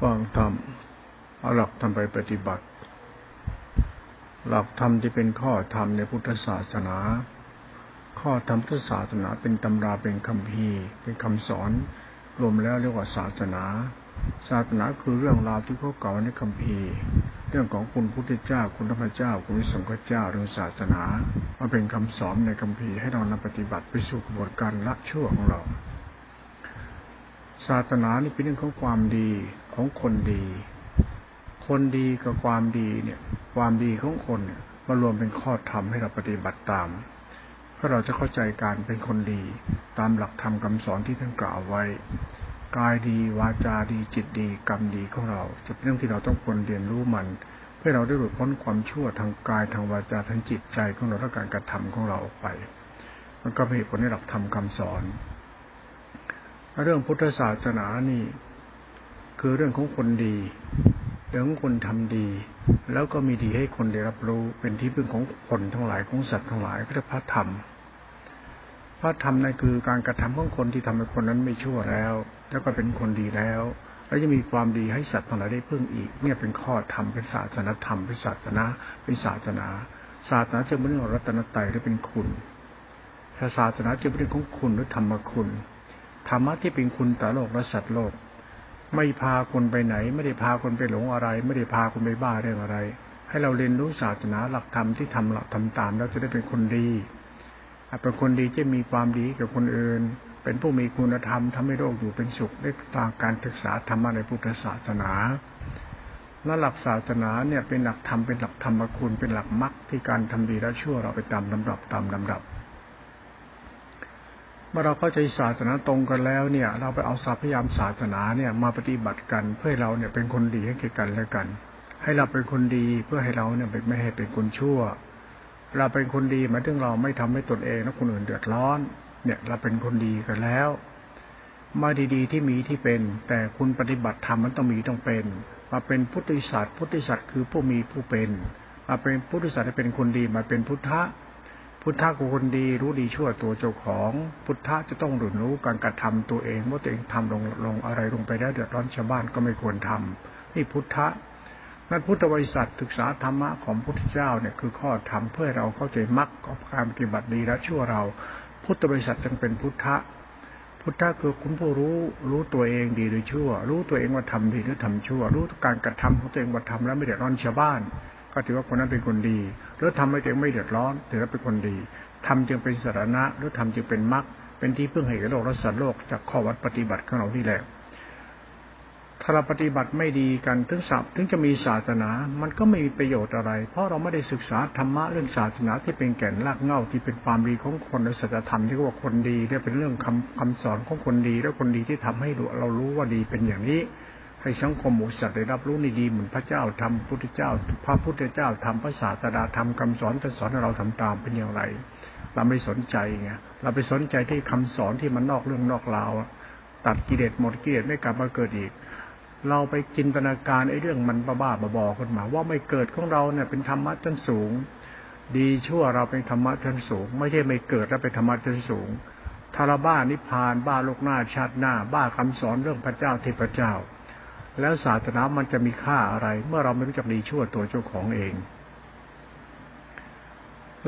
ฟังธรรมเอาหลักธรรมไปปฏิบัติ หลักธรรมที่เป็นข้อธรรมในพุทธศาสนา ข้อธรรมพุทธศาสนาเป็นตำราเป็นคำพีเป็นคำสอนรวมแล้วเรียกว่าศาสนา ศาสนาคือเรื่องราวที่เขาเก่าในคำพีเรื่องของคุณพุทธเจ้า คุณธรรมเจ้า คุณสงฆ์เจ้าเรื่องศาสนามาเป็นคำสอนในคำพีให้เรานำปฏิบัติไปสู่กระบวนการละชั่วของเรา ศาสนานี่เป็นเรื่องของความดีของคนดี คนดีกับความดีเนี่ย ความดีของคนเนี่ยมารวมเป็นข้อธรรมให้เราปฏิบัติตามเพื่อเราจะเข้าใจการเป็นคนดีตามหลักธรรมคาสอนที่ท่านกล่าวไว้ กายดีวาจาดีจิตดีกรรมดีของเราจะเป็นเรื่องที่เราต้องควรเรียนรู้มัน เพื่อเราได้หลุดพ้นความชั่วทางกายทางวาจาทางจิตใจของเราและการกระทำของเราออกไป มันก็เป็นเหตุผลในหลักธรรมคาสอน เรื่องพุทธศาสนานี่ คือเรื่องของคนดี เรื่องของคนทำดี แล้วก็มีดีให้คนได้รับรู้เป็นที่พึ่งของคนทั้งหลายของสัตว์ทั้งหลายก็เรียกพระธรรม พระธรรมนั่นคือการกระทำของคนที่ทำให้คนนั้นไม่ชั่วแล้ว แล้วก็เป็นคนดีแล้วแล้วจะมีความดีให้สัตว์ทั้งหลายได้พึ่งอีก เนี่ยเป็นข้อธรรมเป็นศาสนธรรมเป็นศาสนาเป็นศาสนา ศาสนาจะเป็นเรื่องรัตนตรัยหรือเป็นคุณถ้าศาสนาจะเป็นเรื่องของคุณหรือธรรมคุณ ธรรมะที่เป็นคุณต่อโลกและสัตว์โลก ไม่พาคนไปไหน ไม่ได้พาคนไปหลงอะไร ไม่ได้พาคนไปบ้าเรื่องอะไร ให้เราเรียนรู้ศาสนาหลักธรรมที่ทำหลักทำตาม แล้วจะได้เป็นคนดีเป็นคนดีจะมีความดีกับคนอื่น เป็นผู้มีคุณธรรมทำให้โลกอยู่เป็นสุขด้วยทางการศึกษาธรรมะในพุทธศาสนาและหลักศาสนาเนี่ยเป็นหลักธรรมเป็นหลักธรรมคุณเป็นหลักมรรคที่การทำดีและชั่วเราไปตามลำดับตามลำดับ เมื่อเราเข้าใจศาสนาตรงกันแล้วเนี่ย เราไปเอาสัพพยามศาสนาเนี่ยมาปฏิบัติกันเพื่อเราเนี่ยเป็นคนดีให้แก่กันและกัน ให้เราเป็นคนดีเพื่อให้เราเนี่ยไม่ให้เป็นคนชั่ว เราเป็นคนดีหมายถึงเราไม่ทำให้ตนเองและคนอื่นเดือดร้อน เนี่ยเราเป็นคนดีกันแล้ว มาดีๆที่มีที่เป็น แต่คุณปฏิบัติธรรมมันต้องมีต้องเป็น มาเป็นพุทธิสัตว์พุทธิสัตว์คือผู้มีผู้เป็น มาเป็นพุทธิสัตว์ให้เป็นคนดีมาเป็นพุทธะ พุทธะคือคนดีรู้ดีชั่วตัวเจ้าของ พุทธะจะต้องรู้รู้การกระทำตัวเองว่าตัวเองทำลงลงอะไรลงไปได้เดือดร้อนชาวบ้านก็ไม่ควรทำนี่พุทธะนั่นพุทธบริษัทศึกษาธรรมะของพุทธเจ้าเนี่ยคือข้อธรรมเพื่อเราเข้าใจมรรคกับการปฏิบัติดีและชั่วเรา พุทธบริษัทจึงเป็นพุทธะพุทธะคือคุณผู้รู้รู้ตัวเองดีหรือชั่ว รู้ตัวเองว่าทำดีหรือทำชั่ว รู้การกระทำของตัวเองว่าทำแล้วไม่เดือดร้อนชาวบ้าน ก็ถือว่าคนนั้นเป็นคนดี หรือทำให้ตัวเองไม่เดือดร้อน ถือว่าเป็นคนดีทำจึงเป็นสาระหรือทำจึงเป็นมรรคเป็นที่พึ่งให้กับโลกและสัตว์โลกจากข้อวัดปฏิบัติของเราที่แหละถ้าเราปฏิบัติไม่ดีกันถึงสับถึงจะมีศาสนา มันก็ไม่มีประโยชน์อะไร เพราะเราไม่ได้ศึกษาธรรมะเรื่องศาสนาที่เป็นแก่นรากเง้าที่เป็นความดีของคนในสัจธรรมที่ว่าคนดีเนี่ยเป็นเรื่องคำคำสอนของคนดี และคนดีที่ทำให้เรารู้ว่าดีเป็นอย่างนี้ ให้สังคมหมูสัตว์ได้รับรู้ในดีเหมือนพระเจ้าทำพุทธเจ้า พระพุทธเจ้าทำพระศาสดาทำคำสอนท่านสอนให้เราทำตามเป็นอย่างไร เราไม่สนใจไงเราไปสนใจที่คำสอนที่มันนอกเรื่องนอกราวตัดกิเลสหมดกิเลสไม่กลับมาเกิดอีก เราไปจินตนาการไอ้เรื่องมันบ้าๆบอๆกันมา ว่าไม่เกิดของเราเนี่ยเป็นธรรมะชั้นสูง ดีชั่วเราเป็นธรรมะชั้นสูง ไม่ใช่ไม่เกิดแล้วเป็นธรรมะชั้นสูงทาราบ้านิพพานบ้าโลกหน้าชาติหน้า บ้าคำสอนเรื่องพระเจ้าเทพเจ้า แล้วศาสนามันจะมีค่าอะไร เมื่อเราไม่รู้จักดีชั่วตัวเจ้าของเอง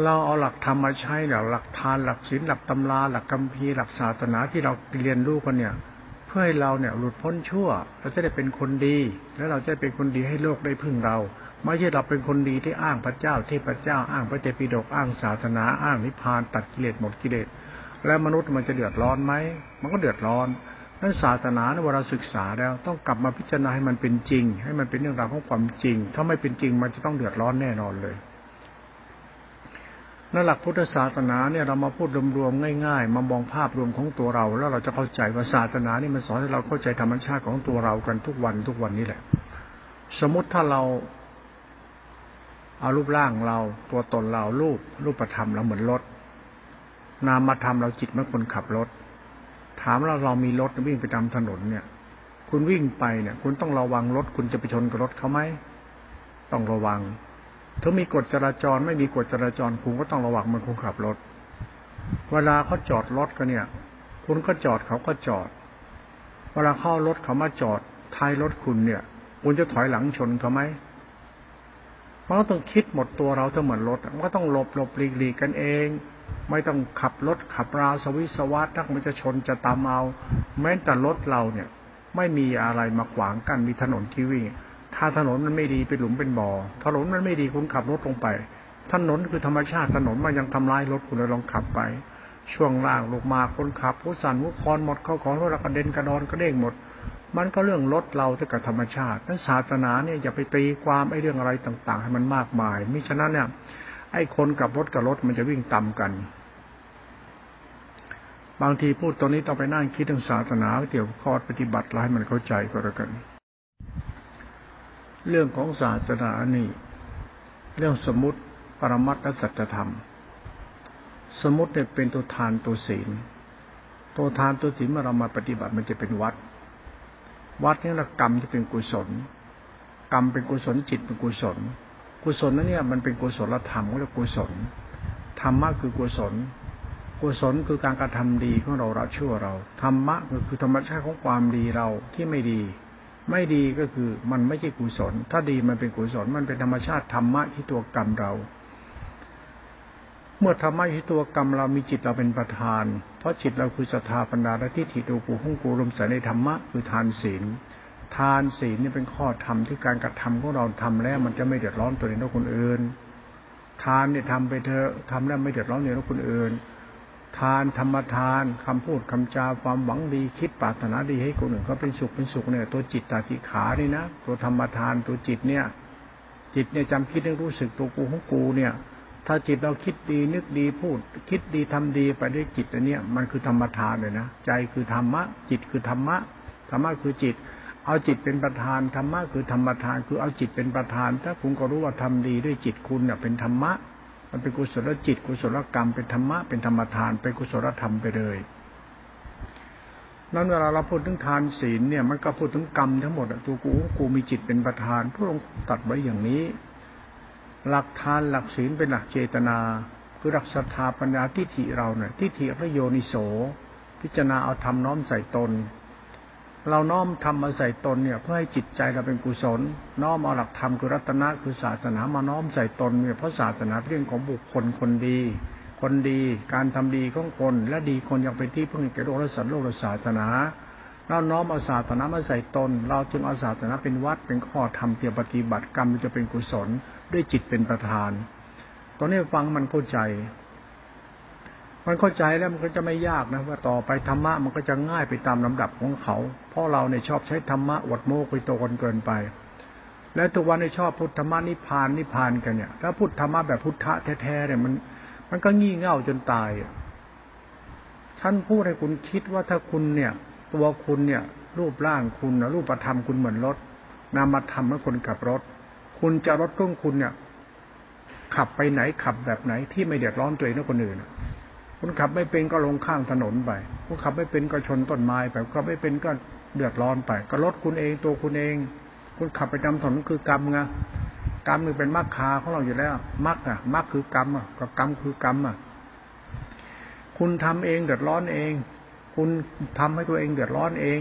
เราเอาหลักธรรมมาใช้หลักทานหลักศีลหลักตำราหลักกัมพีหลักศาสนาที่เราเรียนรู้กันเนี่ย เพื่อให้เราเนี่ยหลุดพ้นชั่ว เราจะได้เป็นคนดี แล้วเราจะเป็นคนดีให้โลกได้พึ่งเราไม่ใช่เราเป็นคนดีที่อ้างพระเจ้าเทพเจ้าอ้างพระเจปิฎกอ้างศาสนาอ้างนิพพานตัดกิเลสหมดกิเลสแล้วมนุษย์มันจะเดือดร้อนไหมมันก็เดือดร้อน นั้นศาสนาเวลาศึกษาแล้วต้องกลับมาพิจารณาให้มันเป็นจริง ให้มันเป็นเรื่องราวของความจริง ถ้าไม่เป็นจริงมันจะต้องเดือดร้อนแน่นอนเลยนั่นหลักพุทธศาสนาเนี่ยเรามาพูดรวมๆง่าย ๆ มามองภาพรวมของตัวเรา แล้วเราจะเข้าใจว่าศาสนานี่มันสอนให้เราเข้าใจธรรมชาติของตัวเรากันทุกวันทุกวันนี้แหละ สมมติถ้าเราเอารูปร่างเราตัวตนเรารูปรูปธรรมเราเหมือนรถนามธรรมเราจิตเมื่อคนขับรถ ถามเราเรามีรถวิ่งไปตามถนนเนี่ย คุณวิ่งไปเนี่ย คุณต้องระวังรถ คุณจะไปชนกับรถเขาไหมต้องระวังถ้ามีกฎจราจรไม่มีกฎจราจรคุณก็ต้องระวังมันคุณขับรถ เวลาเขาจอดรถก็เนี่ย คุณก็จอดเขาก็จอด เวลาเข้ารถเขามาจอดท้ายรถคุณเนี่ย คุณจะถอยหลังชนเขาไหมมันก็ต้องคิดหมดตัวเราถ้าเหมือนรถมันก็ต้องหลบหลบหลีกหลีกกันเอง ไม่ต้องขับรถขับราสวิสวัสทักมันจะชนจะตามเอาแม้แต่รถเราเนี่ย ไม่มีอะไรมาขวางกันมีถนนที่วิ่งถ้าถนนมันไม่ดีเป็นหลุมเป็นบ่อถนนมันไม่ดีคุณขับรถลงไป ถนนคือธรรมชาติถนนมันยังทำลายรถคุณเลยลองขับไป ช่วงล่างลงมาคนขับผู้สั่นผู้คอนหมดเข้าของรถกระเด็นกระดอนกระเด้งหมด มันก็เรื่องรถเราที่กับธรรมชาตินั้นศาสนาเนี่ยอย่าไปตีความไอ้เรื่องอะไรต่าง ๆ ให้มันมากมายมิฉะนั้นเนี่ย ไอ้คนกับรถกับรถมันจะวิ่งต่ำกัน บางทีพูดตรงนี้ต้องไปนั่งคิดถึงศาสนาเกี่ยวกับข้อปฏิบัติให้มันเข้าใจก็แล้วกัน เรื่องของศาสนานี่ เรื่องสมุติปรมัตถสัจธรรม สมุติเนี่ยเป็นตัวทานตัวศีล ตัวทานตัวศีลเมื่อเรามาปฏิบัติมันจะเป็นวัด วัดนี่ละกรรมจะเป็นกุศล กรรมเป็นกุศลจิตเป็นกุศล กุศลนั้นเนี่ยมันเป็นกุศลธรรมก็เรียกกุศลธรรมะคือกุศล กุศลคือการกระทำดีของเราเราชั่วเราธรรมะก็คือธรรมชาติของความดีเราที่ไม่ดี ไม่ดีก็คือมันไม่ใช่กุศล ถ้าดีมันเป็นกุศลมันเป็นธรรมชาติธรรมะที่ตัวกรรมเรา เมื่อธรรมะที่ตัวกรรมเรามีจิตเราเป็นประธาน เพราะจิตเราคือศรัทธาปัญญาและที่ถิดูปูหุ่งกูรมใส่ในธรรมะคือทานศีล ทานศีลนี่เป็นข้อธรรมที่การกระทำของเราทำแล้ว มันจะไม่เดือดร้อนตัวเองและคนอื่น ทานเนี่ยทำไปเถอะทำแล้วไม่เดือดร้อนตัวเองและคนอื่น ทานธรรมทานคำพูดคำจาความหวังดีคิดปรารถนาดีให้คนอื่นเขาเป็นสุขเป็นสุขเนี่ยตัวจิตตาติขานี่นะตัวธรรมทานตัวจิตเนี่ย จิตเนี่ยจำคิดนึกรู้สึกตัวกูของกูเนี่ยถ้าจิตเราคิดดีนึกดีพูด คิดดีทำดีไปด้วยจิตอันเนี้ยมันคือธรรมทานเลยนะใจคือธรรมะ จิตคือธรรมะธรรมะคือจิต เอาจิตเป็นประธานธรรมะคือธรรมทาน คือเอาจิตเป็นประธาน ถ้าคุณก็รู้ว่าทำดีด้วยจิตคุณเนี่ยเป็นธรรมะ มันเป็นกุศลจิต กุศลกรรมเป็นธรรมะเป็นธรรมทาน เป็นกุศลธรรมไปเลยนั้นเวลาเราพูดถึงทานศีลเนี่ยมันก็พูดถึงกรรมทั้งหมดตัวกูกูมีจิตเป็นประธานพระองค์ตัดไว้อย่างนี้ หลักทานหลักศีลเป็นหลักเจตนา คือหลักศรัทธาปัญญาทิฏฐิเราเนี่ยทิฏฐิพระโยนิโส พิจารณาเอาธรรมน้อมใส่ตน เราน้อมทำมาใส่ตนเนี่ยเพื่อให้จิตใจเราเป็นกุศล น้อมเอาหลักธรรมคือรัตนะคือศาสนามาน้อมใส่ตนเนี่ยเพราะศาสนาเรื่องของบุคคลคนดี คนดีการทำดีของคน และดีคนยังเป็นที่พึ่งแก่โลกและสัตว์โลกและศาสนา เราน้อมเอาศาสนามาใส่ตน เราจึงเอาศาสนาเป็นวัดเป็นข้อธรรมเตียปฏิบัติกรรมจะเป็นกุศลด้วยจิตเป็นประธานตอนนี้ฟังมันเข้าใจ มันเข้าใจแล้วมันก็จะไม่ยากนะว่าต่อไปธรรมะมันก็จะง่ายไปตามลำดับของเขา เพราะเราเนี่ยชอบใช้ธรรมะอวดโม้คุยโตกันเกินไป แล้วทุกวันในชอบพุทธธรรมะนิพานนิพานกันเนี่ยถ้าพุทธธรรมะแบบพุทธะแท้ๆเนี่ยมันมันก็งี่เง่าจนตายท่านพูดให้คุณคิดว่าถ้าคุณเนี่ย ตัวคุณเนี่ย รูปร่างคุณนะรูปธรรมคุณเหมือนรถนามธรรมเมื่อคนขับรถ คุณจะรถก้องคุณเนี่ย ขับไปไหนขับแบบไหนที่ไม่เดือดร้อนตัวเองและคนอื่น คุณขับไม่เป็นก็ลงข้างถนนไปคุณขับไม่เป็นก็ชนต้นไม้ไปคุณขับไม่เป็นก็เดือดร้อนไป ก็รถคุณเองตัวคุณเองคุณขับไปจำถนนคือกรรมไงกรรมนี่เป็นมรรคาของเราอยู่แล้วมรรคอะมรรคคือกรรมอะก็กรรมคือกรรมอะ คุณทำเองเดือดร้อนเอง คุณทำให้ตัวเองเดือดร้อนเอง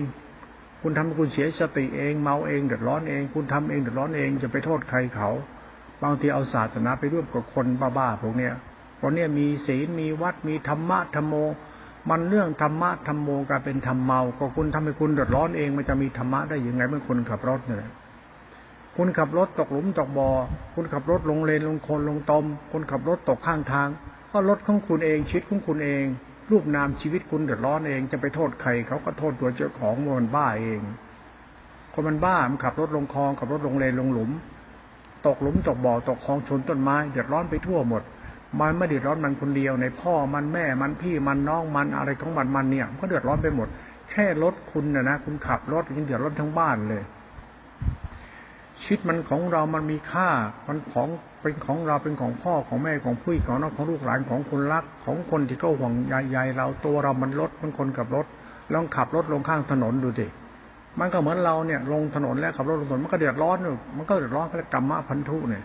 คุณทำให้คุณเสียสติเอง เมาเองเดือดร้อนเอง คุณทำเองเดือดร้อนเองจะไปโทษใครเขา บางทีเอาศาสนาไปร่วมกับคนบ้าๆพวกเนี้ย พราะเนี่ยมีศีลมีวัดมีธรรมะธรรมโม มันเรื่องธรรมะธรรมโมกลายเป็นธรรมเมาก็คุณทำให้คุณเดือดร้อนเองมันจะมีธรรมะได้ยังไงเมื่อคุณขับรถเนี่ยคุณขับรถตกหลุมตกบ่อคุณขับรถลงเลนลงโคนลงตมคุณขับรถตกข้างทางก็รถของคุณเองชีวิตของคุณเอง รูปนามชีวิตคุณเดือดร้อนเองจะไปโทษใครเขาก็โทษตัวเจ้าของมันบ้าเองคนมันบ้ามันขับรถลงคลองขับรถลงเลนลงหลุม ตกหลุมตกบ่อตกคลองชนต้นไม้เดือดร้อนไปทั่วหมด มันไม่เดือดร้อนมันคนเดียวในพ่อมันแม่มันพี่มันน้องมันอะไรของมันมันเนี่ยก็เดือดร้อนไปหมด แค่รถคุณนะนะคุณขับรถยังเดือดร้อนทั้งบ้านเลยชีวิตมันของเรามันมีค่า มันของเป็นของเราเป็นของพ่อของแม่ของพี่ของน้องของลูกหลานของคนรัก ของคนที่เขาห่วงใยเราตัวเรามันรถมันคนกับรถลองขับรถลงข้างถนนดูดิมันก็เหมือนเราเนี่ย ลงถนนแล้วขับรถลงถนนมันก็เดือดร้อนมันก็เดือดร้อนเพราะกรรมะพันธุเนี่ย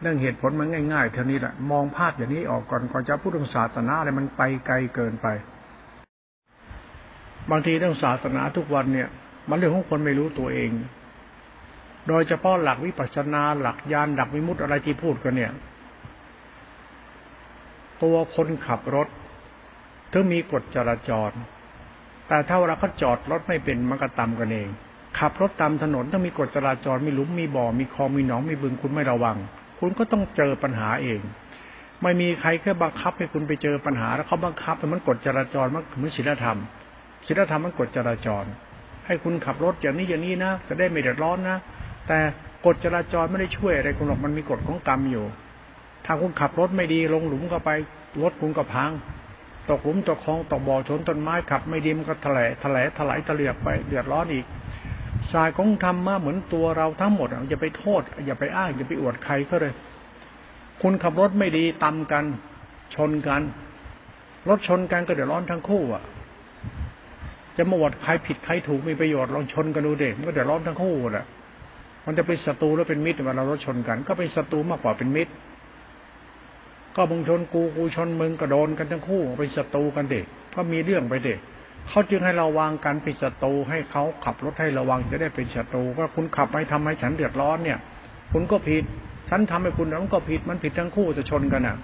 เรื่องเหตุผลมันง่ายๆเท่านี้แหละมองภาพอย่างนี้ออกก่อนก่อนจะพูดถึงศาสนาอะไรมันไปไกลเกินไป บางทีเรื่องศาสนาทุกวันเนี่ย มันเรื่องของคนไม่รู้ตัวเอง โดยเฉพาะหลักวิปัสสนาหลักญาณหลักวิมุตติอะไรที่พูดกันเนี่ย ตัวคนขับรถถึงมีกฎจราจร แต่ถ้าเวลาเขาจอดรถไม่เป็นมันก็ตามกันเอง ขับรถตามถนนต้องมีกฎจราจรมีหลุมมีบ่อมีคลองมีหนองมีบึงคุณไม่ระวัง คุณก็ต้องเจอปัญหาเอง ไม่มีใครแค่บังคับให้คุณไปเจอปัญหา แล้วเขาบังคับมันกฎจราจรมันเหมือนศีลธรรมศีลธรรมมันกฎจราจร ให้คุณขับรถอย่างนี้อย่างนี้นะจะได้ไม่เดือดร้อนนะแต่กฎจราจรไม่ได้ช่วยอะไรคุณหรอกมันมีกฎของกรรมอยู่ ถ้าคุณขับรถไม่ดีลงหลุมก็ไปรถคุณก็พังตกหลุมตกคลองตกบ่อชนต้นไม้ขับ ไม่ดีมันก็ถลายถลายถลายถลายไปเดือดร้อนอีก สายของธรรมะเหมือนตัวเราทั้งหมดอย่าไปโทษ อย่าไปอ้างอย่าไปอวดใครก็เลย คุณขับรถไม่ดีตำกัน ชนกัน รถชนกันก็เดือดร้อนทั้งคู่อะ จะมาอวดใครผิดใครถูกมีประโยชน์ลองชนกันดูเด็กมันก็เดือดร้อนทั้งคู่แหละมันจะเป็นศัตรูหรือเป็นมิตรเวลาเรารถชนกัน ก็เป็นศัตรูมากกว่าเป็นมิตร ก็มึงชนกูกูชนมึงกระโดนกันทั้งคู่เป็นศัตรูกันเด็กก็มีเรื่องไปเด็ก เขาจึงให้เราวางกันเป็นศัตรูให้เขาขับรถให้ระวังจะได้เป็นศัตรูว่าคุณขับไปทำให้ฉันเดือดร้อนเนี่ย คุณก็ผิด ฉันทำให้คุณแล้วก็ผิดมันผิดทั้งคู่จะชนกันอะ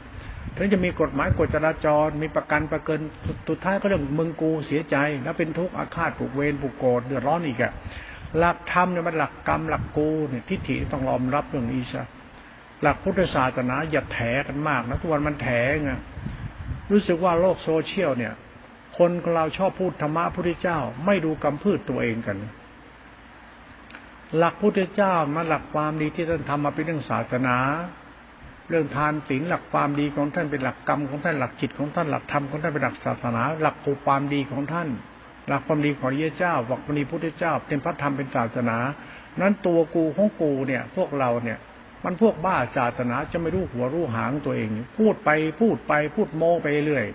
ถึงจะมีกฎหมายกฎจราจรมีประกันประเกินสุดท้ายก็เรื่องมึงกูเสียใจ แล้วเป็นทุกข์อาฆาตผูกเวรผูกโกรธเดือดร้อนอีกอะหลักธรรมเนี่ยมันหลักกรรมหลักกูเนี่ยทิฏฐิต้องรอมรับเรื่องนี้ใช่หลักพุทธศาสนาอย่าแถกันมากนะทุกวันมันแถไงรู้สึกว่าโลกโซเชียลเนี่ย คนเราชอบพูดธรรมะพระพุทธเจ้า ไม่ดูกำพืชตัวเองกัน หลักพุทธเจ้ามาหลักความดีที่ท่านทำมาเป็นเรื่องศาสนา เรื่องทานศีลหลักความดีของท่านเป็นหลักกรรมของท่านหลักจิตของท่านหลักธรรมของท่านเป็นหลักศาสนา หลักกูความดีของท่าน หลักความดีของพระเจ้าหลักความดีพุทธเจ้า เป็นพระธรรมเป็นศาสนา นั้นตัวกูของกูเนี่ย พวกเราเนี่ยมันพวกบ้าศาสนาจะไม่รู้หัวรู้หางตัวเอง พูดไปพูดไปพูดโมไปเรื่อย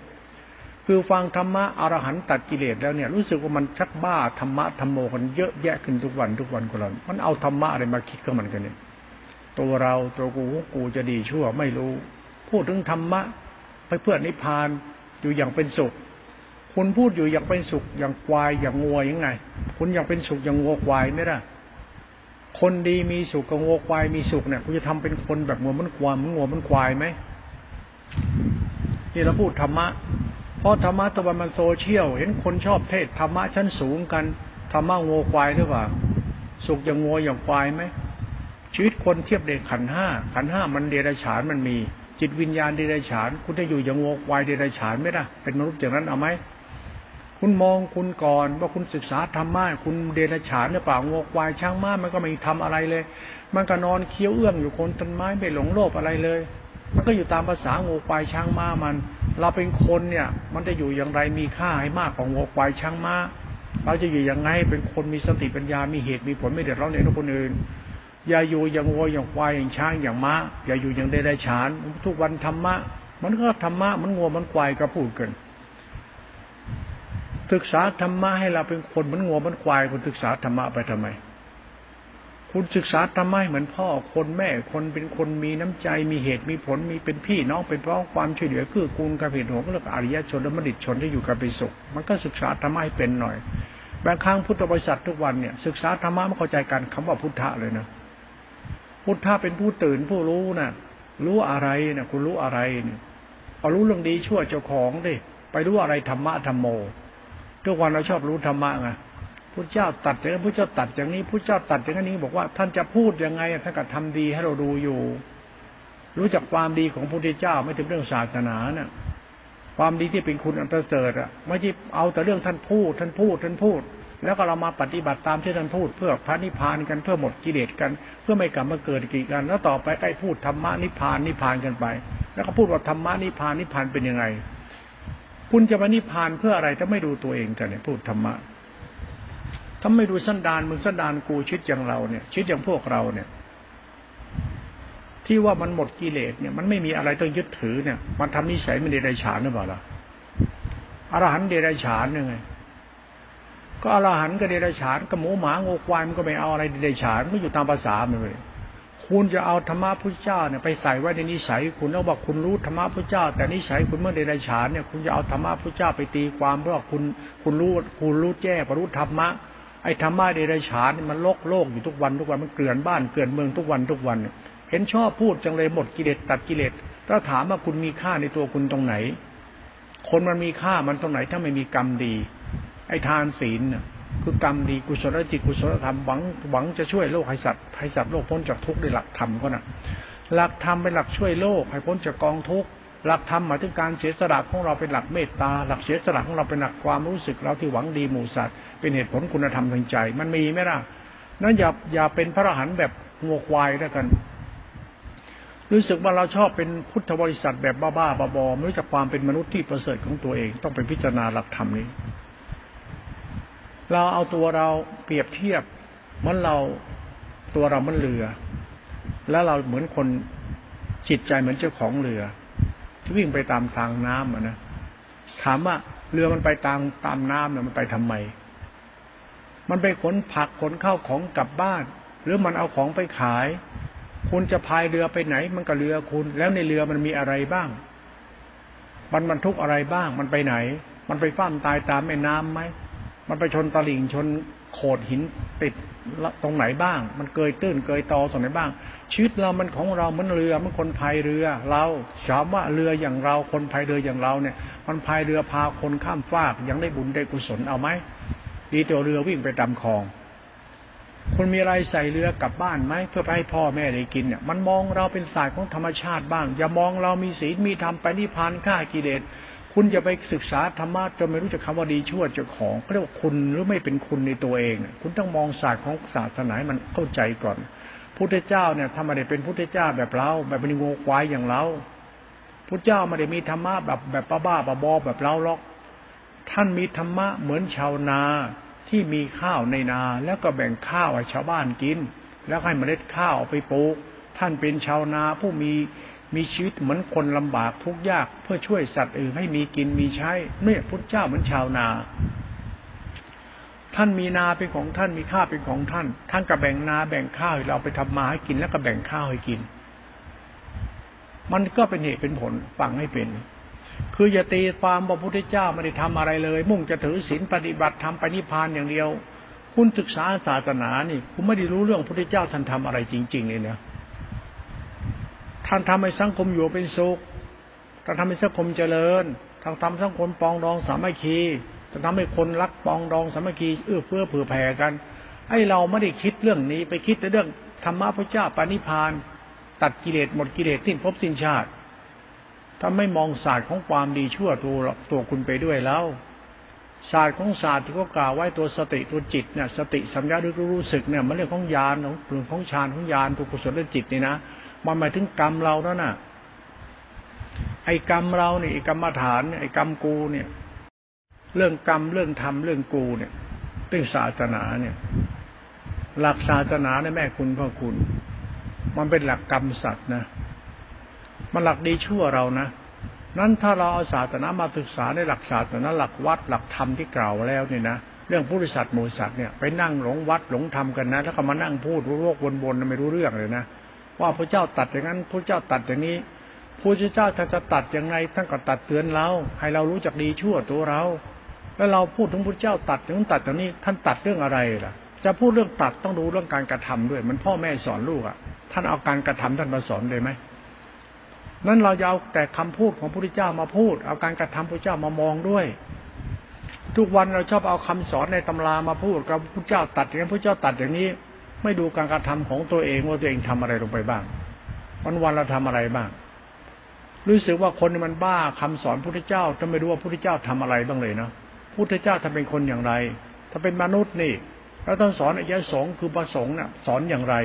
คือฟังธรรมะอรหันตัดกิเลสแล้วเนี่ยรู้สึกว่ามันชักบ้าธรรมะธรรมโมกันเยอะแยะขึ้นทุกวันทุกวันคนเรามันเอาธรรมะอะไรมาคิดกับมันกันเนี่ย ตัวเราตัวกูกูจะดีชั่วไม่รู้ พูดถึงธรรมะไปเพื่อนิพพานอยู่อย่างเป็นสุข คุณพูดอยู่อย่างเป็นสุขอย่างควายอย่างงัวยังไง คุณอยากเป็นสุขอย่างงัวควายไม่ได้คนดีมีสุขกับงัวควายมีสุขเนี่ยคุณจะทำเป็นคนแบบงัวมันควายมันงัวมันควายไหมนี่เราพูดธรรมะ เพราะธรรมะตะวันมันโซเชียล เห็นคนชอบเทศธรรมะชั้นสูงกันธรรมะงัวควายหรือเปล่า สุขอย่างงัวอย่างควายไหมชีวิตคนเทียบเด็กขันห้าขันห้ามันเดรัจฉานมันมี จิตวิญญาณเดรัจฉาน คุณจะอยู่อย่างงัวควายเดรัจฉานไม่ได้เป็นมนุษย์อย่างนั้นเอาไหมคุณมองคุณก่อนว่าคุณศึกษาธรรมะคุณเดรัจฉานหรือเปล่างัวควายช่างม้ามันก็ไม่ทำอะไรเลย มันก็นอนเคี้ยวเอื้องอยู่คนต้นไม้ไม่หลงโลภอะไรเลย มันก็อยู่ตามภาษางูควายช่างม้ามัน เราเป็นคนเนี่ย มันจะอยู่อย่างไรมีค่าให้มากกว่างัวควายช้างม้า เราจะอยู่ยังไงเป็นคนมีสติปัญญา มีเหตุมีผลไม่เดือดร้อนในคนอื่น อย่าอยู่อย่างงัวอย่างควายอย่างช้างอย่างม้า อย่าอยู่อย่างเดรัจฉาน ทุกวันธรรมะ มันก็ธรรมะมันงัวมันควายก็พูดกันศึกษาธรรมะให้เราเป็นคนมันงัวมันควายคุณศึกษาธรรมะไปทำไม คุณศึกษาทำไมเหมือนพ่อคนแม่คนเป็นคนมีน้ำใจมีเหตุมีผลมีเป็นพี่น้องเป็นพ้องความช่วยเหลือคือกูลกับเหตุผลก็เรียกอริยชนและมดิชนที่อยู่กับไปสุข มันก็ศึกษาธรรมะให้เป็นหน่อยบางครั้งพุทธบริษัททุกวันเนี่ยศึกษาธรรมะไม่เข้าใจกันคำว่าพุทธะเลยนะพุทธะเป็นผู้ตื่นผู้รู้นะรู้อะไรนะคุณรู้อะไรเนี่ยเอารู้เรื่องดีชั่วเจ้าของดิไปรู้อะไรธรรมะธรรมโม ทุกวันเราชอบรู้ธรรมะไง พระเจ้าตัดอย่างนี้พระเจ้าตัดอย่างนี้พระเจ้าตัดอย่างนี้บอกว่าท่านจะพูดยังไงท่านก็ทำดีให้เราดูอยู่ รู้จักความดีของพระพุทธเจ้าไม่ถึงเรื่องศาสนาเนะ่ยความดีที่เป็นคุณอันประเสริฐอะไม่ใช่เอาแต่เรื่องท่านพูดท่านพูดท่านพูด แล้วก็เรามาปฏิบัติตามที่ท่านพูด เพื่อพระนิพพานกันเพื่อหมดกิเลสกัน เพื่อไม่กลับมาเกิดกีกัน แล้วต่อไปใกล้พูดธรรมะนิพพานนิพพานกันไป แล้วก็พูดว่าธรรมะนิพพานนิพพานเป็นยังไง คุณจะมานิพพานเพื่ออะไรถ้าไม่ดูตัวเองกันเนี่ยพูดธรรมะ ถ้าไม่ดูสันดานมึงสันดานกูชิดอย่างเราเนี่ย ชิดอย่างพวกเราเนี่ย ที่ว่ามันหมดกิเลสเนี่ย มันไม่มีอะไรต้องยึดถือเนี่ย มันทำนิสัยมันเดรัจฉานหรือเปล่าล่ะอรหันเดรัจฉานยังไงก็อรหันก็เดรัจฉานก็หมูหมางูควายมันก็ไม่เอาอะไรเดรัจฉานไม่อยู่ตามภาษามันเลยคุณจะเอาธรรมะพุทธเจ้าเนี่ยไปใส่ไว้ในนิสัยคุณแล้วบอกคุณรู้ธรรมะพุทธเจ้า แต่นิสัยคุณเมื่อเดรัจฉานเนี่ยคุณจะเอาธรรมะพุทธเจ้าไปตีความเพื่อคุณคุณรู้คุณรู้แจ้งรู้ธรรมะ ไอ้ธรรมะเดรัจฉานมันโลกโลกอยู่ทุกวันทุกวันมันเกลื่อนบ้านเกลื่อนเมืองทุกวันทุกวัน เห็นชอบพูดจังเลยหมดกิเลสตัดกิเลสถ้าถามว่าคุณมีค่าในตัวคุณตรงไหน คนมันมีค่ามันตรงไหนถ้าไม่มีกรรมดี ไอ้ทานศีลคือกรรมดีกุศลจิตกุศลธรรมหวังหวังจะช่วยโลกให้สัตว์ให้สัตว์โลกพ้นจากทุกข์ด้วยหลักธรรมก็นะหลักธรรมเป็นหลักช่วยโลกให้พ้นจากกองทุกข์ หลักธรรมหมายถึงการเสียสละของเราเป็นหลักเมตตา หลักเสียสละของเราเป็นหลักความรู้สึกเราที่หวังดีหมู่สัตว์เป็นเหตุผลคุณธรรมทางใจ มันมีไหมล่ะนั้นอย่าอย่าเป็นพระอรหันต์แบบงัวควายแล้วกัน รู้สึกว่าเราชอบเป็นพุทธบริษัทแบบบ้าๆบอๆไม่รู้จักความเป็นมนุษย์ที่ประเสริฐของตัวเองต้องไปพิจารณาหลักธรรมนี้ เราเอาตัวเราเปรียบเทียบมือนเราตัวเรามันเรือ แล้วเราเหมือนคนจิตใจเหมือนเจ้าของเรือ วิ่งไปตามทางน้ำอะนะถามว่าเรือมันไปตามตามน้ำเนี่ยมันไปทำไม มันไปขนผักขนข้าวของกลับบ้าน หรือมันเอาของไปขาย คุณจะพายเรือไปไหน มันก็เรือคุณ แล้วในเรือมันมีอะไรบ้าง มันบรรทุกอะไรบ้าง มันไปไหน มันไปฟ้ามตายตามแม่น้ำไหม มันไปชนตลิ่งชนโขดหินติดตรงไหนบ้าง มันเกยตื้นเกยตอตรงไหนบ้าง ชีวิตเรามันของเราเหมือนเรือมันคนพายเรือ เราถามว่าเรืออย่างเราคนพายเรืออย่างเราเนี่ย มันพายเรือพาคนข้ามฟากยังได้บุญได้กุศลเอาไหมดีตัวเรือวิ่งไปตามคลองคุณมีอะไรใส่เรือกลับบ้านไหมเพื่อไปให้พ่อแม่ได้กินเนี่ยมันมองเราเป็นสายของธรรมชาติบ้าง อย่ามองเรามีศีลมีธรรมไปนิพพานฆ่ากิเลสคุณจะไปศึกษาธรรมะจนไม่รู้จักคาว่าดีชั่วเจ้าของเรียกว่าคุณหรือไม่เป็นคุณในตัวเอง คุณต้องมองศาสตร์ของศาสนาให้มันเข้าใจก่อน พุทธเจ้าเนี่ยถ้าไมได้เป็นพุทธเจ้าแบบเรา แบบเป็นงูควายอย่างเราพุทธเจ้าไม่ได้มีธรรมะแบบแบบบ้าบ้าบอแบบเราหรอก ท่านมีธรรมะเหมือนชาวนาที่มีข้าวในนา แล้วก็แบ่งข้าวให้ชาวบ้านกิน แล้วให้เมล็ดข้าวไปปลูก ท่านเป็นชาวนาผู้มีมีชีวิตเหมือนคนลำบากทุกยากเพื่อช่วยสัตว์อื่นให้มีกินมีใช้เนี่ยพุทธเจ้าเหมือนชาวนา ท่านมีนาเป็นของท่านมีข้าวเป็นของท่าน ท่านก็แบ่งนาแบ่งข้าวให้เราไปทำมาให้กินแล้วก็แบ่งข้าวให้กิน มันก็เป็นเหตุเป็นผลฟังให้เป็น คืออย่าตีความว่าพุทธเจ้าไม่ได้ทำอะไรเลย มุ่งจะถือศีลปฏิบัติทำไปนิพพานอย่างเดียว คุณศึกษาศาสนานี่คุณไม่ได้รู้เรื่องพระพุทธเจ้าท่านทำอะไรจริง ๆ เลยเนี่ยท่านทำให้สังคมอยู่เป็นสุขท่านทำให้สังคมเจริญท่านทำสังคมปองดองสามัคคี ท่านทำให้คนรักปองดองสามัคคีเอื้อเฟื้อเผื่อแผ่กันไอ้เราไม่ได้คิดเรื่องนี้ไปคิดแต่เรื่องธรรมะพระเจ้าปานิพาน ตัดกิเลสหมดกิเลสสิ้นภพสิ้นชาติถ้าไม่มองศาสตร์ของความดีชั่วตัวตัวคุณไปด้วยแล้ว ศาสตร์ของศาสตร์ที่เขากล่าวไว้ตัวสติตัวจิตเนี่ยสติสัมยารู้รู้สึกเนี่ยมันเรื่องของญาณของเรื่องของฌานของญาณตัวกุศลจิตนี่นะมันหมายถึงกรรมเราแล้วน่ะไอ้กรรมเราเนี่ยไอ้กรรมฐานเนี่ยไอ้กรรมกูเนี่ย เรื่องกรรมเรื่องธรรมเรื่องกูเนี่ยเรื่องศาสนาเนี่ย หลักศาสนาในแม่คุณพ่อคุณ มันเป็นหลักกรรมสัตว์นะมันหลักดีชั่วเรานะนั้นถ้าเราเอาศาสนามาศึกษาในหลักศาสนาหลักวัดหลักธรรมที่กล่าวแล้วเนี่ยนะเรื่องผู้ริษัทหมูสัตว์เนี่ยไปนั่งหลงวัดหลงธรรมกันนะแล้วก็มานั่งพูดรู้โลกวนๆไม่รู้เรื่องเลยนะว่าพระเจ้าตัดอย่างนั้นพระเจ้าตัดอย่างนี้พระเจ้าถ้าจะตัดอย่างไรท่านก็ตัดเตือนเรา ให้เรารู้จักดีชั่วตัวเรา แล้วเราพูดถึงพระเจ้าตัดอย่างตัดอย่างนี้ท่านตัดเรื่องอะไรล่ะ จะพูดเรื่องตัดต้องดูเรื่องการกระทำด้วย มันพ่อแม่สอนลูกอะ ท่านเอาการกระทำท่านมาสอนเลยไหมนั้นเราจะเอาแต่คำพูดของพระพุทธเจ้ามาพูด เอาการกระทำพระเจ้ามามองด้วย ทุกวันเราชอบเอาคำสอนในตำรามาพูดกับพระเจ้าตัดอย่างนี้พระเจ้าตัดอย่างนี้ ไม่ดูการกระทำของตัวเองว่าตัวเองทำอะไรลงไปบ้าง วันวันเราทำอะไรบ้าง รู้สึกว่าคนมันบ้าคำสอนพระพุทธเจ้าจะไม่รู้ว่าพระพุทธเจ้าทำอะไรบ้างเลยเนาะ พุทธเจ้าทำเป็นคนอย่างไรถ้าเป็นมนุษย์นี่ แล้วท่านสอนอายสงฆ์คือประสงค์น่ะสอนอย่างไร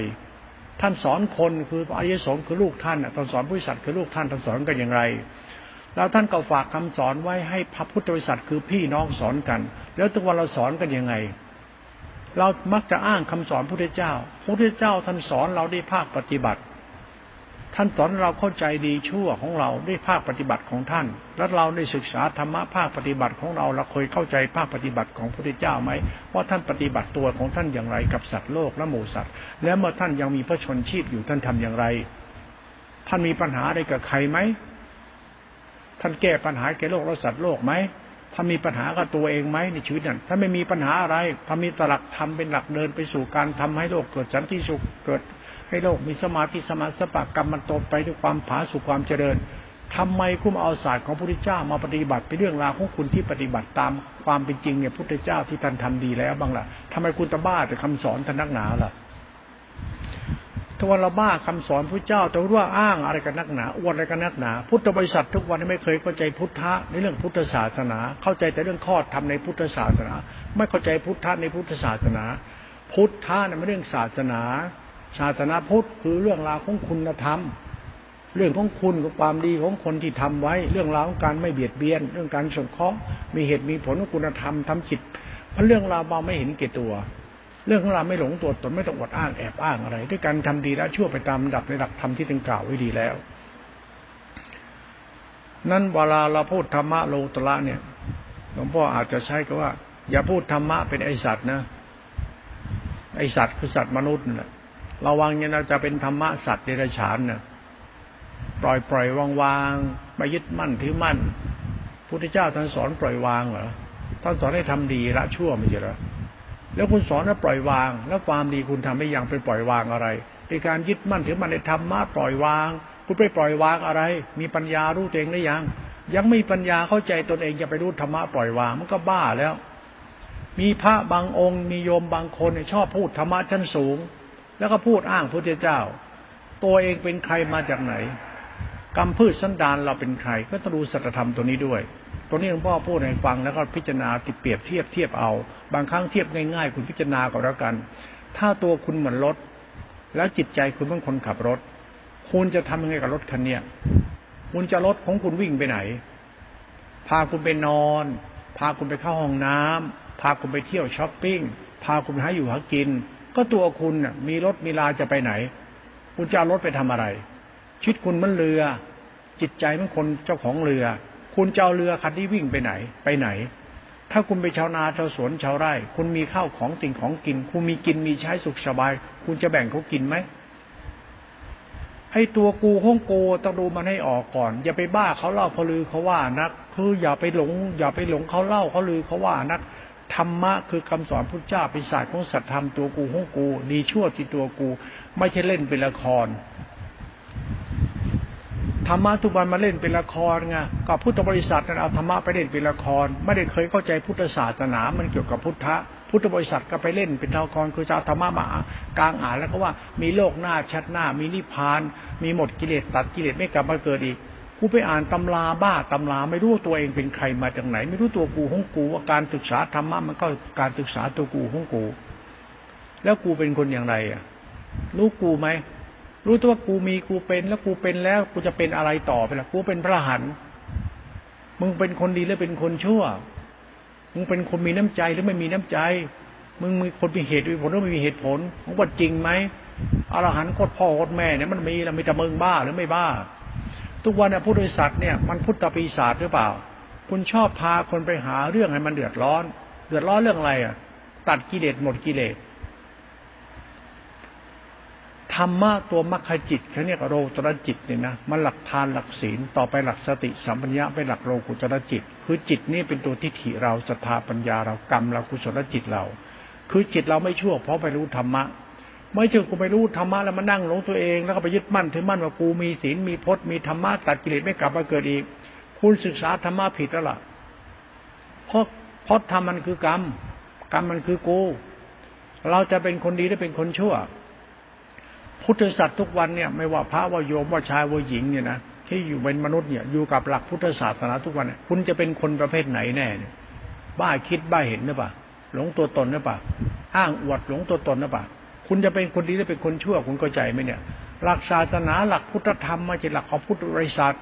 ท่านสอนคนคืออายสงฆ์คือลูกท่านน่ะท่านสอนผู้สัตว์คือลูกท่านท่านสอนกันอย่างไร แล้วท่านก็ฝากคำสอนไว้ให้พระพุทธบริษัทคือพี่น้องสอนกัน แล้วทุกวันเราสอนกันยังไง เรามักจะอ้างคำสอนพระพุทธเจ้าพระพุทธเจ้าท่านสอนเราได้ภาคปฏิบัติ ท่านสอนเราเข้าใจดีชั่วของเราด้วยภาคปฏิบัติของท่าน แล้วเราได้ศึกษาธรรมะภาคปฏิบัติของเราเราเคยเข้าใจภาคปฏิบัติของพระพุทธเจ้าไหมว่าท่านปฏิบัติตัวของท่านอย่างไรกับสัตว์โลกและหมู่สัตว์ แล้วเมื่อท่านยังมีพระชนชีพอยู่ท่านทำอย่างไร ท่านมีปัญหาอะไรกับใครไหมท่านแก้ปัญหาแก่โลกและสัตว์โลกไหมถ้ามีปัญหากับตัวเองไหมในชีวิตนั้นถ้าไม่มีปัญหาอะไรถ้ามีตลักธรรมเป็นหลักเดินไปสู่การทำให้โลกเกิดสันติสุขเกิด ให้โลกมีสมาธิสมาสปะกรรมมันโตไปด้วยความผาสุขความเจริญทำไมคุณเอาศาสตร์ของพระพุทธเจ้ามาปฏิบัติเป็นเรื่องราวของคุณที่ปฏิบัติตามความเป็นจริงเนี่ยพุทธเจ้าที่ท่านทำดีแล้วบ้างล่ะทำไมคุณตบ้าแต่คำสอนท่านนักหนาล่ะทุกวันเราบ้าคำสอนพระเจ้าแต่ว่าอ้างอะไรกันนักหนาอวดอะไรกันนักหนา พุทธบริษัททุกวันนี้ไม่เคยเข้าใจพุทธะในเรื่องพุทธศาสนา เข้าใจแต่เรื่องข้อธรรมในพุทธศาสนา ไม่เข้าใจพุทธะในพุทธศาสนา พุทธะเนี่ยไม่เรื่องศาสนา ศาสนาพุทธคือเรื่องราวของคุณธรรม เรื่องของคุณกับความดีของคนที่ทำไว้ เรื่องราวของการไม่เบียดเบียน เรื่องการสงเคราะห์มีเหตุมีผลของคุณธรรมทำจิตมันเรื่องราวเราไม่เห็นเกตตัว เรื่องของเราไม่หลงตัวตนไม่ต้องอดอ้างแอบอ้างอะไร ด้วยการทำดีแล้วชั่วไปตามดับในหลักธรรมที่ตึงกล่าวไว้ดีแล้ว นั้นเวลาเราพูดธรรมะโลตระเนี่ยหลวงพ่ออาจจะใช้ก็ว่า อย่าพูดธรรมะเป็นไอสัตว์นะไอสัตว์คือสัตว์มนุษย์นะ ระวังเนี่ยเราจะเป็นธรรมะสัตว์เดรัจฉานนะปล่อยปล่อยวางวางไม่ยึดมั่นถือมั่นพุทธเจ้าท่านสอนปล่อยวางเหรอท่านสอนให้ทำดีละชั่วไม่ใช่เหรอแล้วคุณสอนให้ปล่อยวาง แล้วความดีคุณทำให้ยังไปปล่อยวางอะไรในการยึดมั่นถือมันในธรรมะปล่อยวาง คุณไปปล่อยวางอะไร มีปัญญารู้ตัวเองได้ยัง ยังไม่มีปัญญาเข้าใจตนเองจะไปรู้ธรรมะปล่อยวางมันก็บ้าแล้ว มีพระบางองค์ มีโยมบางคนชอบพูดธรรมะชั้นสูง แล้วก็พูดอ้างพระเจ้า ตัวเองเป็นใครมาจากไหนกรรมพืชสันดานเราเป็นใคร ก็ต้องดูสัจธรรมตัวนี้ด้วย ตัวนี้หลวงพ่อพูดให้ฟังแล้วก็พิจารณาติดเปรียบเทียบเทียบเอา บางครั้งเทียบง่ายๆ คุณพิจารณาก็แล้วกัน ถ้าตัวคุณเหมือนรถ แล้วจิตใจคุณเป็นคนขับรถ คุณจะทำยังไงกับรถคันเนี้ยคุณจะรถของคุณวิ่งไปไหน พาคุณไปนอน พาคุณไปเข้าห้องน้ำพาคุณไปเที่ยวช้อปปิ้ง พาคุณไปหาอยู่หากิน ก็ตัวคุณมีรถมีลาจะไปไหน คุณจะเอารถไปทำอะไร ชีวิตคุณมันเรือ จิตใจมันคนเจ้าของเรือ คุณจะเอาเรือคันที่วิ่งไปไหน ไปไหน ถ้าคุณไปชาวนาชาวสวนชาวไร่ คุณมีข้าวของติ่งของกิน คุณมีกินมีใช้สุขสบาย คุณจะแบ่งเขากินไหมให้ตัวกูห้องโกต้องดูมันให้ออกก่อน อย่าไปบ้าเขาเล่าเขาลือเขาว่านัก คืออย่าไปหลง อย่าไปหลงเขาเล่าเขาลือเขาว่านัก ธรรมะคือคำสอนพุทธเจ้าเป็นศาสตร์ของสัตธรรมตัวกูห้องกู ดีชั่วที่ตัวกู ไม่ใช่เล่นเป็นละครธรรมะทุกวันมาเล่นเป็นละครไงกับพุทธบริษัทนั้นเอาธรรมะไปเล่นเป็นละคร ไม่ได้เคยเข้าใจพุทธศาสนา มันเกี่ยวกับพุทธะพุทธบริษัทก็ไปเล่นเป็นละครคือจะธรรมะมากลางอ่านแล้วก็ว่ามีโลกหน้าชัดหน้า มีนิพพาน มีหมดกิเลสตัดกิเลสไม่กลับมาเกิดอีก กูไปอ่านตำราบ้าตำราไม่รู้ตัวเองเป็นใครมาจากไหน ไม่รู้ตัวกูของกูว่าการศึกษาธรรมะมันก็การศึกษาตัวกูของกู แล้วกูเป็นคนอย่างไรอะ รู้กูไหมรู้ตัวว่ากูมีกูเป็นแล้วกูเป็นแล้วกูจะเป็นอะไรต่อไปล่ะกูเป็นพระหันมึงเป็นคนดีหรือเป็นคนชั่ว มึงเป็นคนมีน้ำใจหรือไม่มีน้ำใจ มึงมีคนมีเหตุมีผลหรือไม่มีเหตุผลมึงว่าจริงไหมอรหันต์โคตรพ่อโคตรแม่เนี่ยมันมีแล้วมีแต่มึงบ้าหรือไม่บ้า ทุกวันเนี่ยผู้โดยสัตว์เนี่ยมันพุทธปีศาจหรือเปล่า คุณชอบพาคนไปหาเรื่องให้มันเดือดร้อน เดือดร้อนเรื่องอะไรอะ ตัดกิเลสหมดกิเลสธรรมะตัวมรรคจิตเขาเนี่ยโรตรจิตเนี่ยนะมันหลักทานหลักศีลต่อไปหลักสติสัมปัญญะเป็นหลักโลกุตรจิต คือจิตนี่เป็นตัวทิฏฐิเราศรัทธาปัญญาเรากรรมเรากุศลจิตเรา คือจิตเราไม่ชั่วเพราะไปรู้ธรรมะ ไม่ใช่กูไปรู้ธรรมะแล้วมานั่งหลงตัวเองแล้วก็ไปยึดมั่นถือมั่นว่ากูมีศีลมีพจน์มีธรรมะตัดกิเลสไม่กลับมาเกิดอีก คุณศึกษาธรรมะผิดแล้วล่ะเพราะเพราะธรรมมันคือกรรม กรรมมันคือกู เราจะเป็นคนดีหรือเป็นคนชั่ว พุทธศาสตร์ทุกวันเนี่ย ไม่ว่าพระว่าโยมว่าชายว่าหญิงเนี่ยนะที่อยู่เป็นมนุษย์เนี่ยอยู่กับหลักพุทธศาสนาทุกวันเนี่ยคุณจะเป็นคนประเภทไหนแน่เนี่ยบ้าคิดบ้าเห็นหรือเปล่าหลงตัวตนหรือเปล่าอ้างอวดหลงตัวตนหรือเปล่า คุณจะเป็นคนดีหรือเป็นคนชั่ว คุณเข้าใจไหมเนี่ย หลักศาสนาหลักพุทธธรรมม่ใช่หลักของพุทธบริษัท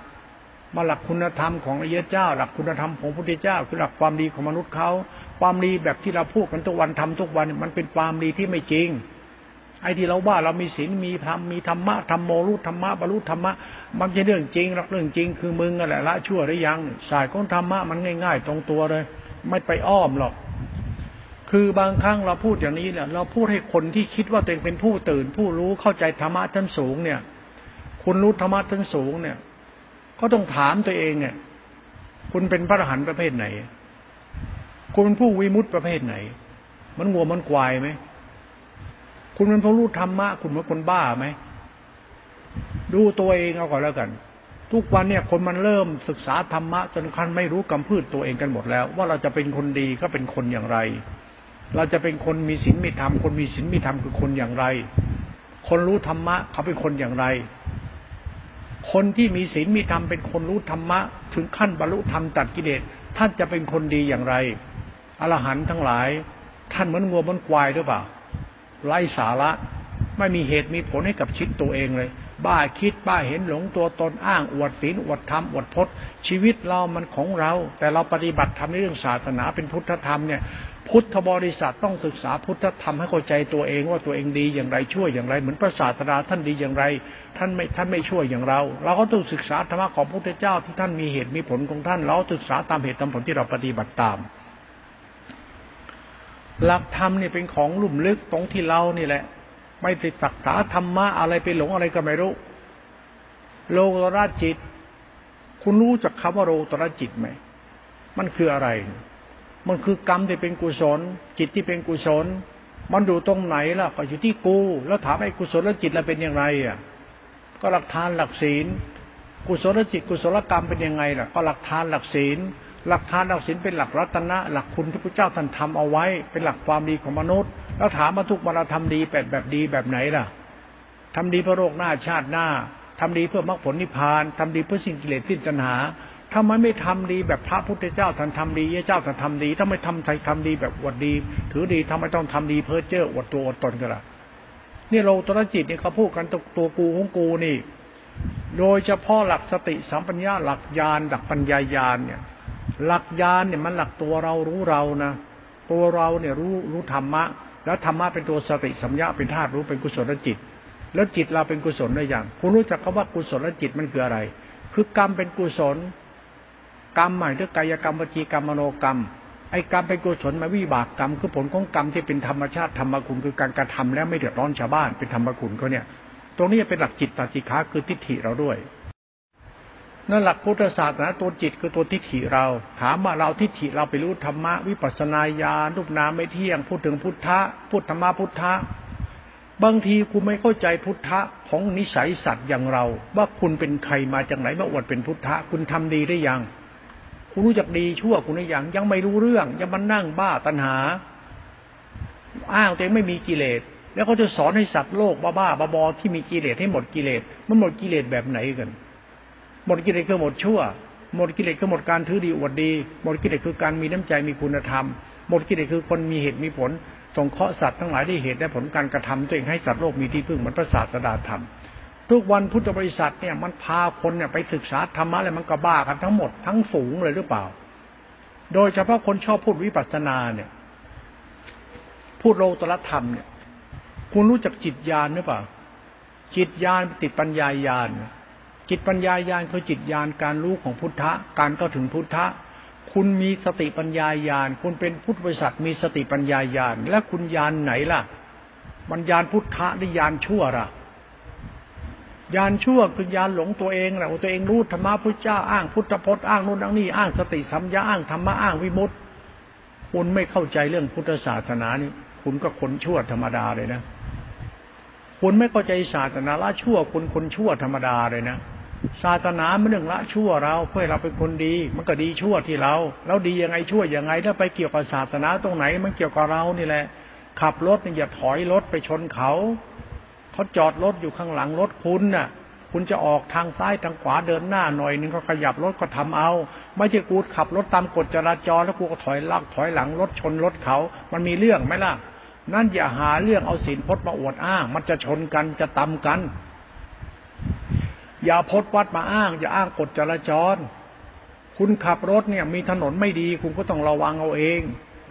มาหลักคุณธรรมของอริยเจ้า หลักคุณธรรมของพระพุทธเจ้า คือหลักความดีของมนุษย์เขาความดีแบบที่เราพูดกันทุกวันทำทุกวันมันเป็นความดีที่ไม่จริง ไอ้ที่เราว่าเรามีศีลมีธรรมมีธรรมะธรรมโมรู้ธรรมะบรรลุธรรมะมันจะเรื่องจริงหรอกเรื่องจริง คือมึงอะไรละชั่วหรือยังสายของธรรมะมันง่าย ๆ ตรงตัวเลย ไม่ไปอ้อมหรอก คือบางครั้งเราพูดอย่างนี้เนี่ยเราพูดให้คนที่คิดว่าตัวเองเป็นผู้ตื่น ผู้รู้เข้าใจธรรมะชั้นสูงเนี่ย คุณรู้ธรรมะชั้นสูงเนี่ย ก็ต้องถามตัวเองเนี่ย คุณเป็นพระอรหันต์ประเภทไหน คุณเป็นผู้วิมุตต์ประเภทไหน มันงัวมันควายไหมคุณเป็นผู้รู้ธรรมะคุณเป็นคนบ้าไหมดูตัวเองเอาก่อนแล้วกัน ทุกวันเนี่ยคนมันเริ่มศึกษาธรรมะจนคันไม่รู้กำพืชตัวเองกันหมดแล้ว ว่าเราจะเป็นคนดีก็เป็นคนอย่างไร เราจะเป็นคนมีศีลมีธรรมคนมีศีลมีธรรมคือคนอย่างไร คนรู้ธรรมะ เขาเป็นคนอย่างไร คนที่มีศีลมีธรรมเป็นคนรู้ธรรมะ ถึงขั้นบรรลุธรรมตัดกิเลสท่านจะเป็นคนดีอย่างไรอรหันต์ทั้งหลาย ท่านเหมือนงัวเหมือนควายหรือเปล่าไร้สาระไม่มีเหตุมีผลให้กับชีวิตตัวเองเลย บ้าคิดบ้าเห็นหลงตัวตนอ้าง อวดศีลอวดธรรมอวดพจน์ชีวิตเรามันของเรา แต่เราปฏิบัติทำในเรื่องศาสนาเป็นพุทธธรรมเนี่ย พุทธบริษัทต้องศึกษาพุทธธรรมให้เข้าใจตัวเองว่าตัวเองดีอย่างไรช่วยอย่างไร เหมือนพระศาสดาท่านดีอย่างไร ท่านไม่ท่านไม่ช่วยอย่างเรา เราก็ต้องศึกษาธรรมะของพระพุทธเจ้าที่ท่านมีเหตุมีผลของท่าน เราศึกษาตามเหตุตามผลที่เราปฏิบัติตาม หลักธรรมเนี่ยเป็นของลุ่มลึกตรงที่เรานี่แหละ ไม่ไปศึกษาธรรมะอะไรไปหลงอะไรก็ไม่รู้ โลกราจิต คุณรู้จักคำว่าโลกราจิตไหมมันคืออะไร มันคือกรรมที่เป็นกุศล จิตที่เป็นกุศล มันดูตรงไหนล่ะ ก็อยู่ที่กู แล้วถามไอ้กุศลจิตแล้วเป็นยังไงอะก็หลักทานหลักศีล กุศลจิตกุศลกรรมเป็นยังไงล่ะ ก็หลักทานหลักศีล หลักทานหลักศีลเป็นหลักรัตนะ หลักคุณที่พระเจ้าท่านทำเอาไว้ เป็นหลักความดีของมนุษย์ แล้วถามมาทุกวันเราทำดีแบบแบบดีแบบไหนล่ะทำดีเพื่อโลกหน้าชาติหน้าทำดีเพื่อมรรคผลนิพพานทำดีเพื่อสิ่งกิเลสสิ้นตัณหา ทำไมไม่ทำดีแบบพระพุทธเจ้าท่านทำดีเจ้าท่านทำดีถ้าไม่ทำใครทำดีแบบอวดดี ถือดีทำไมต้องทำดีเพ้อเจ้ออวดตัวอวดตนกันล่ะนี่เราตรจิตเนี่ยเขาพูดกันตัวกูของกูนี่ โดยเฉพาะหลักสติสัมปัญญาหลักญาณหลักปัญญายาณเนี่ย หลักญาณเนี่ยมันหลักตัวเรารู้เรานะตัวเราเนี่ยรู้รู้ธรรมะ แล้วธรรมะเป็นตัวสติสัมยาเป็นธาตุรู้เป็นกุศลจิต แล้วจิตเราเป็นกุศลได้อย่าง คุณรู้จักคำว่ากุศลจิตมันคืออะไร คือกรรมเป็นกุศล กรรมหมายถึงกายกรรมวจีกรรมมโนกรรมไอ้กรรมเป็นกุศลมาวิบากกรรมคือผลของกรรมที่เป็นธรรมชาติธรรมคุณคือการกระทำแล้วไม่เดือดร้อนชาวบ้านเป็นธรรมคุณเขาเนี่ย ตรงนี้เป็นหลักจิตตติขาคือทิฏฐิเราด้วยนั่นหลักพุทธศาสนาตัวจิตคือตัวทิฏฐิเรา ถามว่าเราทิฏฐิเราไปรู้ธรรมะวิปัสนาญาณรูปนามไม่เที่ยง พูดถึงพุทธะพูดธรรมะพุทธะบางทีคุณไม่เข้าใจพุทธะของนิสัยสัตว์อย่างเรา ว่าคุณเป็นใครมาจากไหนมาอวดเป็นพุทธะคุณทำดีได้ยัง คุณรู้จักดีชั่วคุณได้ยังยังไม่รู้เรื่อง ยังมานั่งบ้าตัณหา อ้างตัวเองไม่มีกิเลส แล้วเขาจะสอนให้สัตว์โลกบ้าบ้าบอที่มีกิเลสให้หมดกิเลสมันหมดกิเลสแบบไหนกัน หมดกิเลสคือหมดชั่ว หมดกิเลสคือหมดการถือดีอวดดี หมดกิเลสคือการมีน้ำใจมีคุณธรรม หมดกิเลสคือคนมีเหตุมีผลส่งเคราะห์สัตว์ทั้งหลายได้เหตุได้ผลการกระทำตัวเองให้สัตว์โลกมีที่พึ่งเหมือนพระศาสดาธรรม ทุกวันพุทธบริษัทเนี่ยมันพาคนเนี่ยไปศึกษาธรรมะอะไรมันก็บ้ากันทั้งหมดทั้งฝูงเลยหรือเปล่า โดยเฉพาะคนชอบพูดวิปัสสนาเนี่ย พูดโลตรธรรมเนี่ย คุณรู้จักจิตญาณหรือเปล่า จิตญาณติดปัญญาญาณจิตปัญญายาณคือจิตญาณการรู้ของพุทธะการก็ถึงพุทธะคุณมีสติปัญญายาณ คุณเป็นพุทธบริษัทมีสติปัญญายาณ และคุณญาณไหนล่ะบัญญาณพุทธะหรือญาณชั่วล่ะ ญาณชั่วคือญาณหลงตัวเองแหละตัวเองรู้ธรรมะพุทธเจ้าอ้างพุทธพจน์อ้างนู่นอ้างนี่อ้างสติสัมยาอ้างธรรมะอ้างวิมุตติ คุณไม่เข้าใจเรื่องพุทธศาสนานี่ คุณก็คนชั่วธรรมดาเลยนะ คุณไม่เข้าใจศาสนาละชั่วคุณคนชั่วธรรมดาเลยนะศาสนาไม่เรื่องละชั่วเราเพื่อเราเป็นคนดี มันก็ดีชั่วที่เรา แล้วดียังไงชั่วยังไง ถ้าไปเกี่ยวกับศาสนาตรงไหน มันเกี่ยวกับเรานี่แหละ ขับรถเนี่ยอย่าถอยรถไปชนเขา เขาจอดรถอยู่ข้างหลังรถคุณน่ะ คุณจะออกทางซ้ายทางขวาเดินหน้าหน่อยนึงก็ขยับรถก็ทำเอา ไม่ใช่กูขับรถตามกฎจราจรแล้วกูก็ถอยลักถอยหลังรถชนรถเขา มันมีเรื่องไหมล่ะ นั่นอย่าหาเรื่องเอาศีลพจน์มาอวดอ้าง มันจะชนกันจะตำกัน อย่าพดวัดมาอ้าง อย่าอ้างกฎจราจร คุณขับรถเนี่ย มีถนนไม่ดี คุณก็ต้องระวังเอาเอง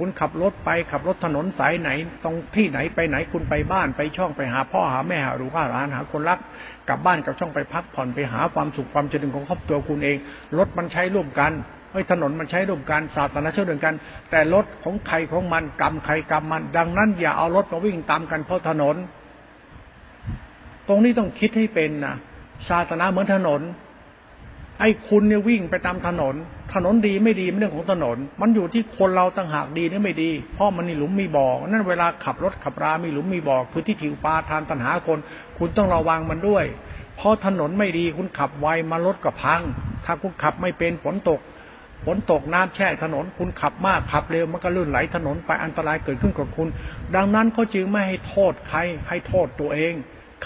คุณขับรถไปขับรถถนนสายไหน ตรงที่ไหนไปไหนคุณไปบ้านไปช่องไปหาพ่อหาแม่หาลูกหาหลานหาคนรักกลับบ้านกับช่องไปพักผ่อนไปหาความสุขความเจริญของครอบครัวคุณเองรถมันใช้ร่วมกันไอ้ถนนมันใช้ร่วมกันศาสนาเชื่อเรื่องกัน แต่รถของใครของมันกรรมใครกรรมมัน ดังนั้นอย่าเอารถมาวิ่งตามกันเพราะถนน ตรงนี้ต้องคิดให้เป็นนะศาสนาเหมือนถนน ไอ้คุณเนี่ยวิ่งไปตามถนน ถนนดีไม่ดีไม่เรื่องของถนน มันอยู่ที่คนเราต่างหากดีหรือไม่ดี เพราะมันมีหลุมมีบ่อ นั่นเวลาขับรถขับรา มีหลุมมีบ่อ คือที่ผิวปลาทานปัญหาคน คุณต้องระวังมันด้วย เพราะถนนไม่ดีคุณขับไวมารถก็พัง ถ้าคุณขับไม่เป็นฝนตก ฝนตกน้ำแช่ถนน คุณขับมากขับเร็วมันก็ลื่นไหลถนนไปอันตรายเกิดขึ้นกับคุณ ดังนั้นเขาจึงไม่ให้โทษใครให้โทษตัวเอง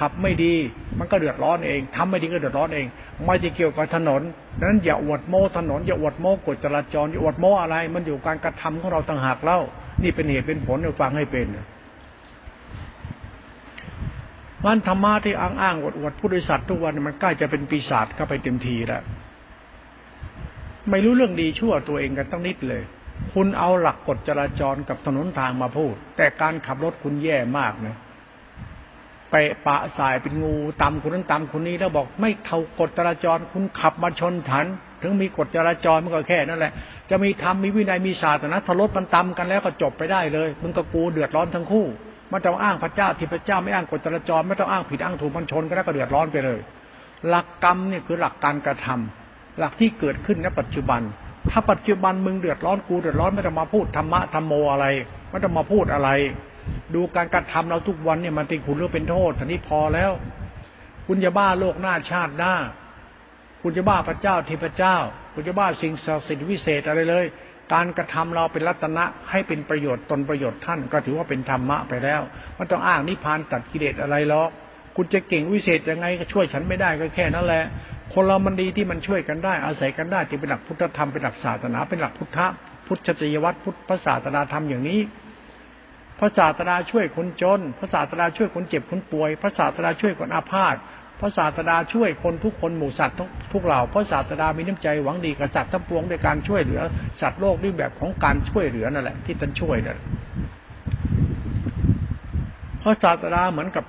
ขับไม่ดีมันก็เดือดร้อนเองทำไม่ดีก็เดือดร้อนเอง ไม่ได้เกี่ยวกับถนนนั้นอย่าอวดโม้ถนนอย่าอวดโม้กฎจราจรอย่าอวดโม้อะไร มันอยู่การกระทำของเราต่างหากเล่า นี่เป็นเหตุเป็นผลเราฟังให้เป็นมันธรรมะที่อ้างอ้างอวดอวดผู้โดยสารทุกวันมันใกล้จะเป็นปีศาจเข้าไปเต็มทีแล้วไม่รู้เรื่องดีชั่วตัวเองกันตั้งนิดเลย คุณเอาหลักกฎจราจรกับถนนทางมาพูด แต่การขับรถคุณแย่มากนะ ไปปะสายเป็นงูตำคนนั้นตำคนนี้แล้วบอกไม่เท่ากฎจราจรคุณขับมาชนถัน ถึงมีกฎจราจรมันก็แค่นั่นแหละ จะมีธรรมมีวินัยมีศาสนาถ้ารถมันตำกันแล้วก็จบไปได้เลยมึงกับกูเดือดร้อนทั้งคู่ไม่ต้องอ้างพระเจ้าที่พระเจ้าไม่อ้างกฎจราจร ไม่ต้องอ้างผิดอ้างถูกมันชนก็แล้วก็เดือดร้อนไปเลย หลักกรรมเนี่ยคือหลักการกระทำหลักที่เกิดขึ้นในปัจจุบัน ถ้าปัจจุบันมึงเดือดร้อนกูเดือดร้อนไม่ต้องมาพูดธรรมะธรรมโมอะไรไม่ต้องมาพูดอะไร ดูการกระทำเราทุกวันเนี่ยมันเป็นคุณหรือเป็นโทษท่านี้พอแล้ว คุณจะบ้าโลกหน้าชาติหน้า คุณจะบ้าพระเจ้าเทพเจ้า คุณจะบ้าสิ่งศักดิ์สิทธิ์วิเศษอะไรเลย การกระทำเราเป็นรัตนะให้เป็นประโยชน์ตนประโยชน์ท่านก็ถือว่าเป็นธรรมะไปแล้วมันต้องอ้างนิพพานตัดกิเลสอะไรหรอกคุณจะเก่งวิเศษยังไงก็ช่วยฉันไม่ได้ก็แค่นั้นแหละ คนเรามันดีที่มันช่วยกันได้อาศัยกันได้ที่เป็นหลักพุทธธรรมเป็นหลักศาสนาเป็นหลักพุทธพุทธจริยวัตรพุทธศาสนาธรรมอย่างนี้ พระศาสดาช่วยคนจน พระศาสดาช่วยคนเจ็บคนป่วย พระศาสดาช่วยคนอาพาธพระศาสดาช่วยคนทุกคนหมู่สัตว์ทุกเหล่าพระศาสดามีน้ำใจหวังดีกับสัตว์ทั้งปวงในการช่วยเหลือ สัตว์โลกด้วยแบบของการช่วยเหลือนั่นแหละที่ท่านช่วยนั่นพระศาสดาเหมือนกับ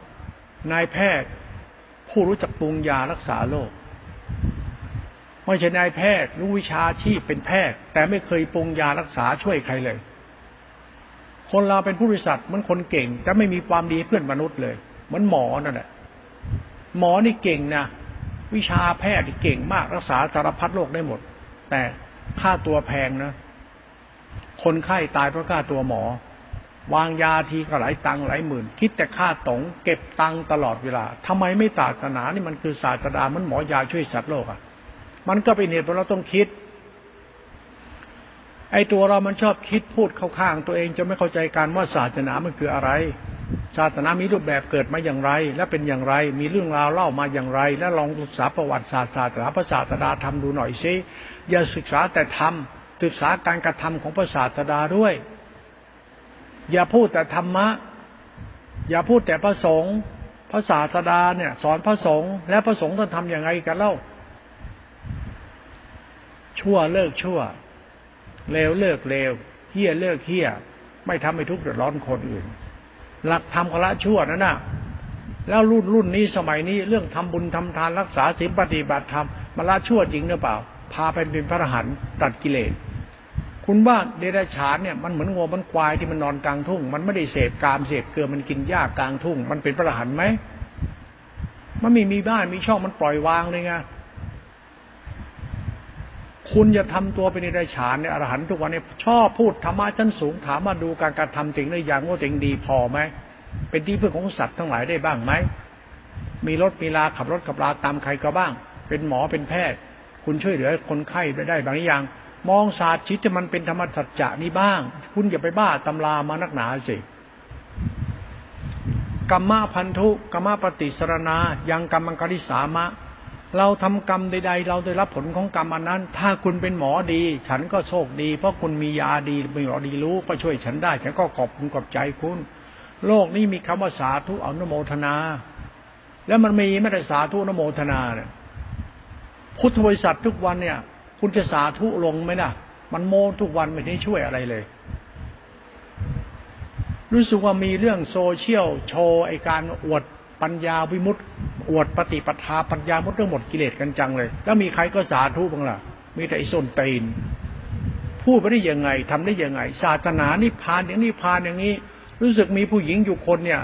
นายแพทย์ ผู้รู้จักปรุงยารักษาโรคไม่ใช่นายแพทย์รู้วิชาชีพเป็นแพทย์ แต่ไม่เคยปรุงยารักษาช่วยใครเลย คนเราเป็นผู้บริษัทมันคนเก่ง แต่ไม่มีความดีเพื่อนมนุษย์เลย เหมือนหมอนั่นแหละหมอนี่เก่งนะวิชาแพทย์เก่งมากรักษาสารพัดโรคได้หมด แต่ค่าตัวแพงนะ คนไข้ตายเพราะค่าตัวหมอ วางยาทีก็หลายตังหลายหมื่น คิดแต่ค่าตงเก็บตังตลอดเวลาทำไมไม่ศาสนานี่มันคือศาสนามันหมอยาช่วยสัตว์โลกอะ มันก็เป็นเหตุเพราะเราต้องคิด ไอ้ตัวเรามันชอบคิดพูดเข้าข้างตัวเองจะไม่เข้าใจการว่าศาสนามันคืออะไร ศาสนามีรูปแบบเกิดมาอย่างไร และเป็นอย่างไร มีเรื่องราวเล่ามาอย่างไร และลองศึกษาประวัติศาสตร์ศาสนาพระศาสดาทำดูหน่อยซิอย่าศึกษาแต่ทำศึกษาการกระทำของพระศาสดาด้วย อย่าพูดแต่ธรรมะ อย่าพูดแต่พระสงฆ์พระศาสดาเนี่ย สอนพระสงฆ์และพระสงฆ์ต้องทำอย่างไรกันเล่า ชั่วเลิกชั่ว เลวเลิกเลวเฮี้ยเลิกเฮี้ย ไม่ทำให้ทุกข์เดือดร้อนคนอื่น หลักธรรมละชั่วนั่นน่ะ แล้วรุ่นรุ่นนี้สมัยนี้เรื่องทำบุญทำทานรักษาศีลปฏิบัติธรรมมาละชั่วจริงหรือเปล่า พาไปเป็นพระอรหันต์ตัดกิเลสคุณว่าเดรัจฉานเนี่ยมันเหมือนงัวมันควายที่มันนอนกลางทุ่ง มันไม่ได้เสพกามเสพเกลือมันกินหญ้ากลางทุ่ง มันเป็นพระอรหันต์ไหมมันไม่มีบ้านมีช่องมันปล่อยวางเลยไง คุณจะทำตัวเป็นนิรฉานในอรหันทุกวันเนี้ชอบพูดธรรมะชั้นสูงถามมาดูการการทำจริงได้อย่างว่าจริงดีพอไหมเป็นที่พึ่งของสัตว์ทั้งหลายได้บ้างไหมมีรถมีลาขับรถขับลาตามใครก็บ้าง เป็นหมอเป็นแพทย์ คุณช่วยเหลือคนไข้ได้ได้บางอย่าง มองศาสตร์ชิดที่มันเป็นธรรมสัจจะนี้บ้าง คุณอย่าไปบ้าตำรามานักหนาสิกรรมะพันธุกรรมะปฏิสรณายังกรรมังคริสามะ เราทำกรรมใด ๆ เราได้รับผลของกรรมอันนั้น ถ้าคุณเป็นหมอดี ฉันก็โชคดี เพราะคุณมียาดีมีหมอดีรู้ก็ช่วยฉันได้ ฉันก็ขอบคุณขอบใจคุณ โลกนี้มีคำว่าสาธุอนุโมทนา แล้วมันมีไม่ได้สาธุอนุโมทนาเนี่ยพุทธบริษัททุกวันเนี่ย คุณจะสาธุลงไหมนะมันโมทุกวันไม่ได้ช่วยอะไรเลย รู้สึกว่ามีเรื่องโซเชียลโชว์ไอการอวด ปัญญาวิมุตติอวดปฏิปทาปัญญามุตเรื่องหมดกิเลสกันจังเลย แล้วมีใครก็สาธุบ้างล่ะ มีแต่ไอ้ส้นตีนพูดไปได้ยังไงทำได้ยังไง ศาสนานิพพานอย่างนี้พานอย่างนี้ รู้สึกมีผู้หญิงอยู่คนเนี่ย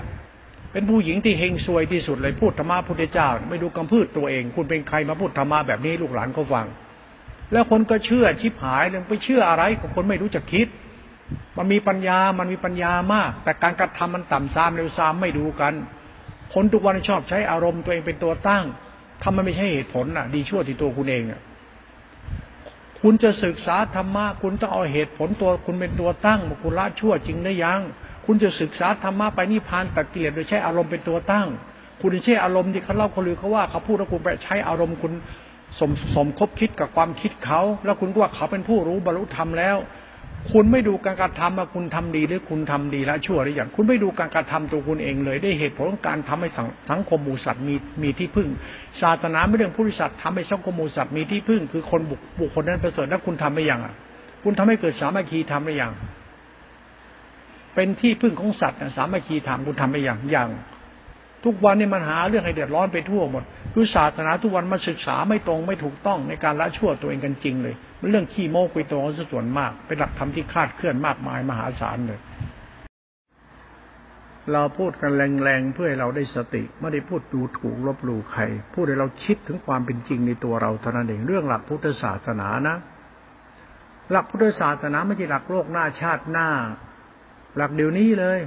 เป็นผู้หญิงที่เฮงซวยที่สุดเลยพูดธรรมะพุทธเจ้า ไม่ดูกำพืชตัวเอง คุณเป็นใครมาพูดธรรมะแบบนี้ลูกหลานเขาฟัง แล้วคนก็เชื่อชิบหายเลยไปเชื่ออะไรของคนไม่รู้จักคิด มันมีปัญญามันมีปัญญามาก แต่การกระทำมันต่ำซามเร็วซามไม่ดูกัน คนทุกวันชอบใช้อารมณ์ตัวเองเป็นตัวตั้งทำมันไม่ใช่เหตุผลอะ ดีชั่วที่ตัวคุณเองอะคุณจะศึกษาธรรมะคุณต้องเอาเหตุผลตัวคุณเป็นตัวตั้งคุณละชั่วจริงได้ยัง คุณจะศึกษาธรรมะไปนิพพานตัดกิเลสโดยใช้อารมณ์เป็นตัวตั้ง คุณใช้อารมณ์ที่เขาเล่าเขาลือเขาว่าเขาพูดแล้วคุณไปใช้อารมณ์คุณสมสมคบคิดกับความคิดเขา แล้วคุณก็ว่าเขาเป็นผู้รู้บรรลุธรรมแล้ว คุณไม่ดูการกระทำว่าคุณทำดีหรือคุณทำดีละชั่วหรืออย่างคุณไม่ดูการกระทำตัวคุณเองเลยได้เหตุผลของการทำให้สังคมมูสัตว์มีมีที่พึ่ง ศาสนาไม่เรื่องผู้ริสัตว์ทำให้สังคมมูสัตว์มีที่พึ่ง คือคนบุคบุคคลนั้นประเสริฐแล้วคุณทำไม่ยังอะ คุณทำให้เกิดสามัคคีทำไม่ยังเป็นที่พึ่งของสัตว์สามัคคีทำคุณทำไม่ยังอย่าง ทุกวันนี่มันหาเรื่องให้เดือดร้อนไปทั่วหมดคือศาสนาทุกวันมาศึกษาไม่ตรงไม่ถูกต้องในการละชั่วตัวเองกันจริงเลยมันเรื่องขี้โม้คุยตัวส่วนมาก เป็นหลักธรรมที่คาดเคลื่อนมากมายมหาศาลเลย เราพูดกันแรงๆเพื่อให้เราได้สติ ไม่ได้พูดดูถูกลบหลู่ใคร พูดให้เราคิดถึงความเป็นจริงในตัวเราเท่านั้นเองเรื่องหลักพุทธศาสนานะ หลักพุทธศาสนาไม่ใช่หลักโลกหน้าชาติหน้า หลักเดี๋ยวนี้เลย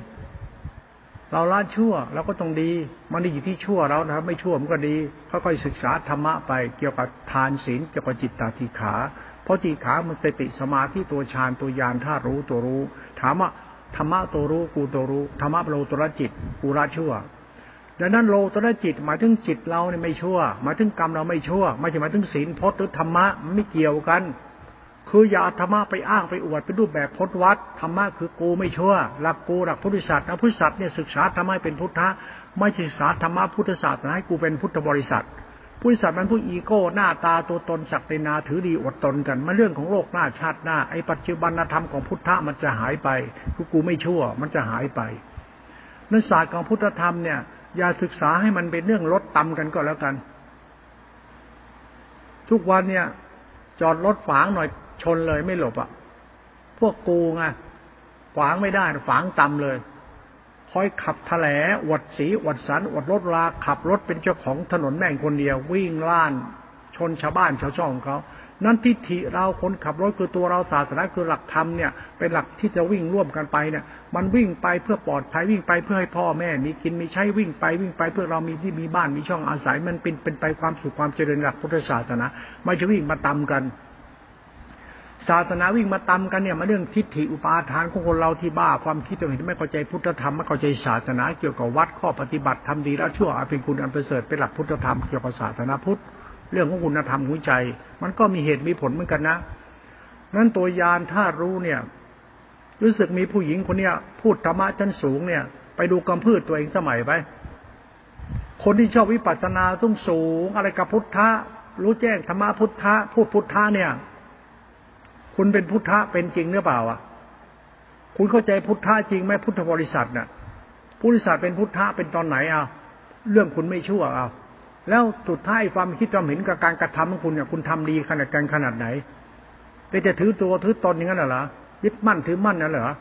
เราละชั่วเราก็ต้องดี มันไดีอยู่ที่ชั่วเรานะครับไม่ชั่วมันก็ดีค่อยๆศึกษาธรรมะไปเกี่ยวกับทานศีลเกี่ยวกับจิตตาติขา เพราะจิตขามันสติสมาธิตัวฌานตัวยานธาตุรู้ตัวรู้ ถามว่าธรรมะตัวรู้กูตัวรู้ธรรมะโลตัวจิตกูละชั่วดังนั้นโลตัวจิตหมายถึงจิตเราเนี่ยไม่ชั่วหมายถึงกรรมเราไม่ชั่วไม่ใช่หมายถึงศีลพจน์หรือธรรมะไม่เกี่ยวกัน คืออย่าธรรมะไปอ้างไปอวดเป็นรูปแบบพจนวัดธรรมะคือกูไม่เชั่วหลักกูหลักพุทธศาสนาพุทธศาสนาเนี่ยศึกษาธรรมะเป็นพุทธะไม่ศึกษาธรรมะพุทธศาสนาให้กูเป็นพุทธบริษัทพุทธศาสนามันผู้อีโก้หน้าตาตัวตนศักดินาถือดีอดตนกันมันเรื่องของโลกหน้าชาติหน้าไอ้ปัจจุบันธรรมของพุทธะมันจะหายไปคือกูไม่เชั่วมันจะหายไปนักศาสตร์ของพุทธธรรมเนี่ยอย่าศึกษาให้มันเป็นเรื่องลดต่ำกันก็แล้วกัน ทุกวันเนี่ยจอดรถฝางหน่อย ชนเลยไม่หลบอะ พวกกูไงขวางไม่ได้ฝังต่ำเลยคอยขับแถลอวดสีอวดสันอวดรถลาขับรถเป็นเจ้าของถนนแม่งคนเดียว วิ่งล่าน ชนชาวบ้านชาวช่องเขา นั้นทิฏฐิเราคนขับรถคือตัวเราศาสนาคือหลักธรรมเนี่ยเป็นหลักที่จะวิ่งร่วมกันไปเนี่ย มันวิ่งไปเพื่อปลอดภัยวิ่งไปเพื่อให้พ่อแม่ มีกินมีใช้วิ่งไปวิ่งไปเพื่อเรามีที่มีบ้านมีช่องอาศัยมันเป็นเป็นไปความสุขความเจริญหลักพุทธศาสนาไม่ใช่วิ่งมาตำกัน ศาสนาวิ่งมาตำกันเนี่ยมาเรื่องทิฏฐิอุปาทานของคนเราที่บ้าความคิดตัวเห็นไม่เข้าใจพุทธธรรมไม่เข้าใจศาสนาเกี่ยวกับวัดข้อปฏิบัติทำดีแล้วชั่วเป็นคุณอันประเสริฐเป็นหลักพุทธธรรมเกี่ยวกับศาสนาพุทธเรื่องของคุณธรรมหัวใจ มันก็มีเหตุมีผลเหมือนกันนะนั้นตัวยานถ้ารู้เนี่ย รู้สึกมีผู้หญิงคนเนี้ยพูดธรรมะชั้นสูงเนี่ย ไปดูกำพืชตัวเองสมัยไปคนที่ชอบวิปัสสนาต้องสูง อะไรกับพุทธะรู้แจ้งธรรมะพุทธะพูดพุทธะเนี่ย คุณเป็นพุทธะเป็นจริงหรือเปล่าอะ คุณเข้าใจพุทธะจริงไหมพุทธบริษัทน่ะพุทธบริษัทเป็นพุทธะเป็นตอนไหนอะเรื่องคุณไม่ชั่วอะแล้วสุดท้ายความคิดความเห็นกับการกระทำของคุณเนี่ยคุณทำดีขนาดกันขนาดไหน แต่จะถือตัวถือตนอย่างนั้นเหรอยึดมั่นถือมั่นนั่นเหรอ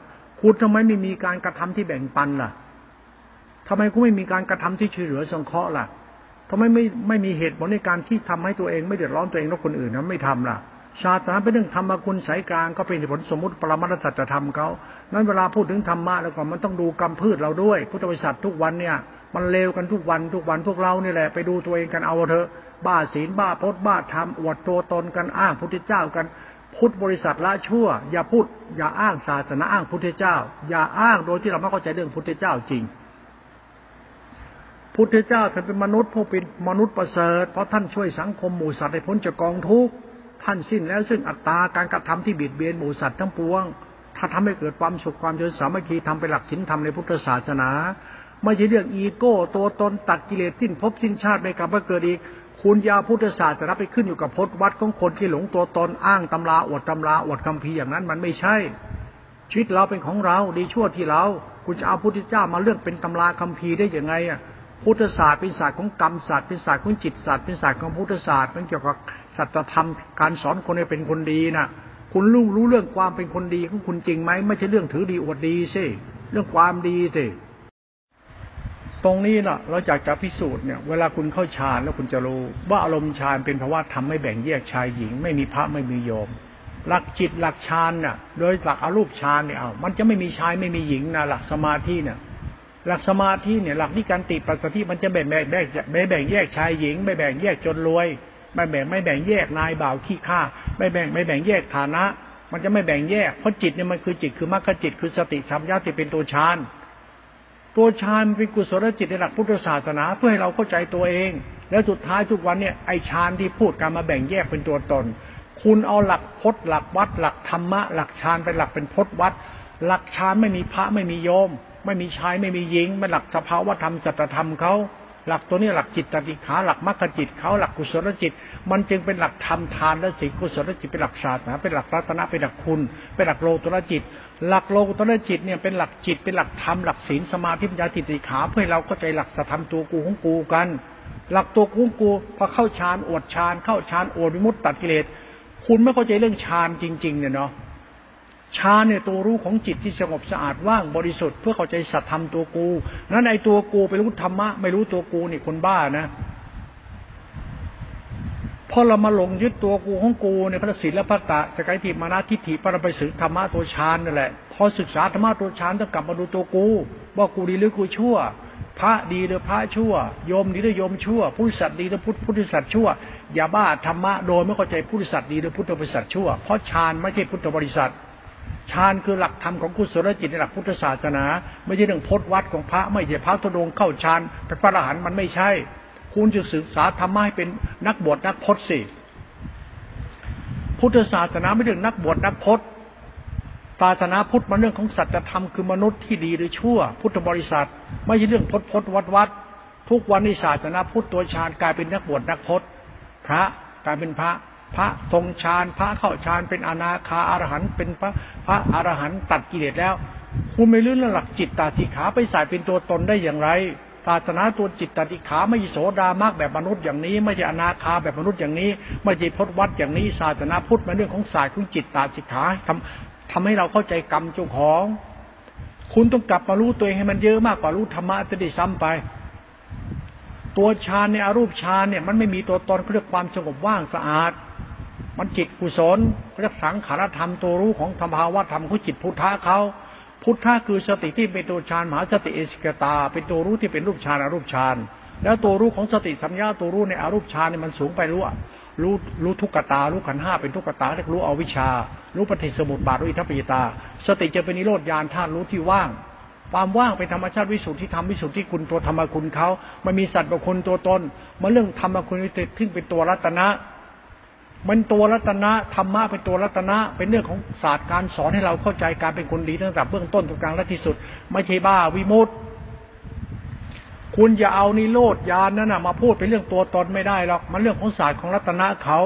คุณทำไมไม่มีการกระทำที่แบ่งปันล่ะทำไมคุณไม่มีการกระทำที่ช่วยเหลือสงเคราะห์ล่ะทำไมไม่ไม่มีเหตุผลในการที่ทำให้ตัวเองไม่เดือดร้อนตัวเองและคนอื่นนะไม่ทำล่ะ ศาสนาเป็นเรื่องธรรมคุณสายกลางก็เป็นผลสมมติปรมัตสัจธรรมเขานั้นเวลาพูดถึงธรรมะแล้วก็มันต้องดูกรรมพืชเราด้วย พุทธบริษัททุกวันเนี่ย มันเลวกันทุกวันทุกวันพวกเรานี่แหละไปดูตัวเองกันเอาเถอะ บ้าศีลบ้าพจน์บ้าธรรมอวดตัวตนกันอ้างพุทธเจ้ากันพุทธบริษัทละชั่ว อย่าพูดอย่าอ้างศาสนาอ้างพุทธเจ้า อย่าอ้างโดยที่เราไม่เข้าใจเรื่องพุทธเจ้าจริงพุทธเจ้าท่านเป็นมนุษย์ผู้เป็นมนุษย์ประเสริฐเพราะท่านช่วยสังคมหมู่สัตว์ให้พ้นจากกองทุกข์ ท่านสิ้นแล้วซึ่งอัตตาการกระทำที่บิดเบียนหมู่สัตว์ทั้งปวง ถ้าทำให้เกิดความสุขความเจริญสามัคคีทำไปหลักศีลธรรมในพุทธศาสนา ไม่ใช่เรื่องอีโก้ ตัวตนตัดกิเลสสิ้นภพสิ้นชาติไม่กลับมาเกิดอีกคุณยาพุทธศาสนาไปขึ้นอยู่กับพจนวัดของคนที่หลงตัวตนอ้างตำราอวดตำราอวดคำพีอย่างนั้นมันไม่ใช่ ชีวิตเราเป็นของเราดีชั่วที่เรา คุณจะเอาพุทธเจ้ามาเรื่องเป็นตำราคำพีได้ยังไงอะพุทธศาสตร์เป็นศาสตร์ของกรรมศาสตร์เป็นศาสตร์ของจิตศาสตร์เป็นศาสตร์ของพุทธศาสตร์มันเกี่ยวกับ สัจธรรมการสอนคนให้เป็นคนดีนะคุณรู้รู้เรื่องความเป็นคนดีของคุณจริงไหมไม่ใช่เรื่องถือดีอวดดีสิเรื่องความดีสิตรงนี้ล่ะ เราจากจะพิสูจน์เนี่ย เวลาคุณเข้าฌานแล้วคุณจะรู้ ว่าอารมณ์ฌานเป็นภาวะทำไม่แบ่งแยกชายหญิง ไม่มีพระไม่มีโยม หลักจิตหลักฌานน่ะ โดยหลักอารูปฌานเนี่ยเอามันจะไม่มีชายไม่มีหญิงนะหลักสมาธิเนี่ยหลักสมาธิเนี่ยหลักนิการติปัสสติมันจะแบ่งแบ่งแบ่งแบ่งแยกชายหญิงไม่แบ่งแยกจนรวย ไม่แบ่งไม่แบ่งแยกนายบ่าวขี้ข้าไม่แบ่งไม่แบ่งแยกฐานะ มันจะไม่แบ่งแยกเพราะจิตเนี่ยมันคือจิตคือมรรคจิตคือสติสัมยาติเป็นตัวฌานตัวฌานเป็นกุศลจิตในหลักพุทธศาสนา เพื่อให้เราเข้าใจตัวเอง แล้วสุดท้ายทุกวันเนี่ยไอฌานที่พูดการมาแบ่งแยกเป็นตัวตน คุณเอาหลักพจน์หลักวัด หลักธรรมะ หลักฌานเป็นหลักเป็นพจน์วัด หลักฌานไม่มีพระไม่มีโยม ไม่มีชายไม่มีหญิงมันหลักสภาวธรรมสัจธรรมเขา หลักตัวนี้หลักจิตตติขาหลักมรรคจิตเขาหลักกุศลจิต มันจึงเป็นหลักธรรมทานและศีลกุศลจิตเป็นหลักศาสนาเป็นหลักรัตนะเป็นหลักคุณ เป็นหลักโลตระจิต หลักโลตระจิตเนี่ยเป็นหลักจิตเป็นหลักธรรมหลักศีลสมาธิปัญญาจิตติขา เพื่อเราเข้าใจหลักสธรรมตัวกูของกูกัน หลักตัวกูของกูพอเข้าฌานอวดฌานเข้าฌานอวดวิมุตติตัดกิเลสคุณไม่เข้าใจเรื่องฌานจริง ๆเนี่ยเนาะ ฌานเนี่ยตัวรู้ของจิตที่สงบสะอาดว่างบริสุทธิ์เพื่อเข้าใจสัตธรรมตัวกู นั้นไอตัวกูไปรู้ธรรมะ ไม่รู้ตัวกูนี่คนบ้านะพอเรามาหลงยึดตัวกูของกูในพระศีลและพระตะสกายทิมานาทิฏฐิปรไปสึกธรรมะตัวฌานนั่นแหละ พอศึกษาธรรมะตัวฌานต้องกลับมาดูตัวกู ว่ากูดีหรือกูชั่ว พระดีหรือพระชั่วโยมดีหรือโยมชั่วพุทธสัตว์ดีหรือพุทธพุทธสัตว์ชั่วอย่าบ้าธรรมะโดยไม่เข้าใจพุทธสัตว์ดีหรือพุทธบริษัทชั่วเพราะฌานไม่ใช่พุทธบริษัท ฌานคือหลักธรรมของกุศลจิตในหลักพุทธศาสนา ไม่ใช่เรื่องพจนวัดของพระ ไม่ใช่พระตุดงเข้าฌานเป็นพระอรหันต์มันไม่ใช่ คุณจะศึกษาธรรมะให้เป็นนักบวชนักพจน์สิพุทธศาสนาไม่เรื่องนักบวชนักพจน์ศาสนาพุทธมันเรื่องของสัจธรรมคือมนุษย์ที่ดีหรือชั่ว พุทธบริษัท ไม่ใช่เรื่องพจน์พจน์วัดวัดทุกวันในศาสนาพุทธตัวฌานกลายเป็นนักบวชนักพจน์ พระกลายเป็นพระ พระทรงฌานพระเข้าฌานเป็นอนาคาอรหันต์เป็นพระพระอรหันตัดกิเลสแล้ว คุณไม่ลื่นหลักจิตตาติขาไปใส่เป็นตัวตนได้อย่างไรศาสนาตัวจิตตติขาไม่โสดามากแบบมนุษย์อย่างนี้ ไม่ใช่อนาคาแบบมนุษย์อย่างนี้ ไม่ใช่พจวัดอย่างนี้ศาสนาพุทธมันเรื่องของศาสตร์ของจิตตาติขาทำทำให้เราเข้าใจกรรมเจ้าของ คุณต้องกลับมารู้ตัวเองให้มันเยอะมากกว่ารู้ธรรมะจะได้ซ้ำไป ตัวฌานในอรูปฌานเนี่ยมันไม่มีตัวตนเรียกความสงบว่างสะอาด มันจิตกุศลเรียกสังขารธรรมตัวรู้ของธรรมภาวะธรรมของจิตพุทธะเขาพุทธะคือสติที่เป็นตัวฌานมหาสติเอสิกตา เป็นตัวรู้ที่เป็นรูปฌานอรูปฌานแล้วตัวรู้ของสติสัมยาตัวรู้ในอรูปฌานเนี่ยมันสูงไปรู้รู้รู้ทุกขตา รู้ขันห้าเป็นทุกขตาเรียกรู้อวิชา รู้ปฏิสมุติบาทรู้อิทัปปิตา สติจะเป็นนิโรธญาณธาตุรู้ที่ว่าง ความว่างเป็นธรรมชาติวิสุทธิธรรมวิสุทธิคุณตัวธรรมคุณเขามันมีสัตว์บุคคลตัวตนมันเรื่องธรรมคุณวิเศษที่เป็นตัวรัตนะ มันตัวรัตนะธรรมะเป็นตัวรัตนะ เป็นเรื่องของศาสตร์การสอนให้เราเข้าใจการเป็นคนดีตั้งแต่เบื้องต้นถึงกลางและที่สุด ไม่ใช่บ้าวิมุตต์คุณอย่าเอานิโรธญาณนั่นนะมาพูดเป็นเรื่องตัวตนไม่ได้หรอกมันเรื่องของศาสตร์ของรัตนะเขา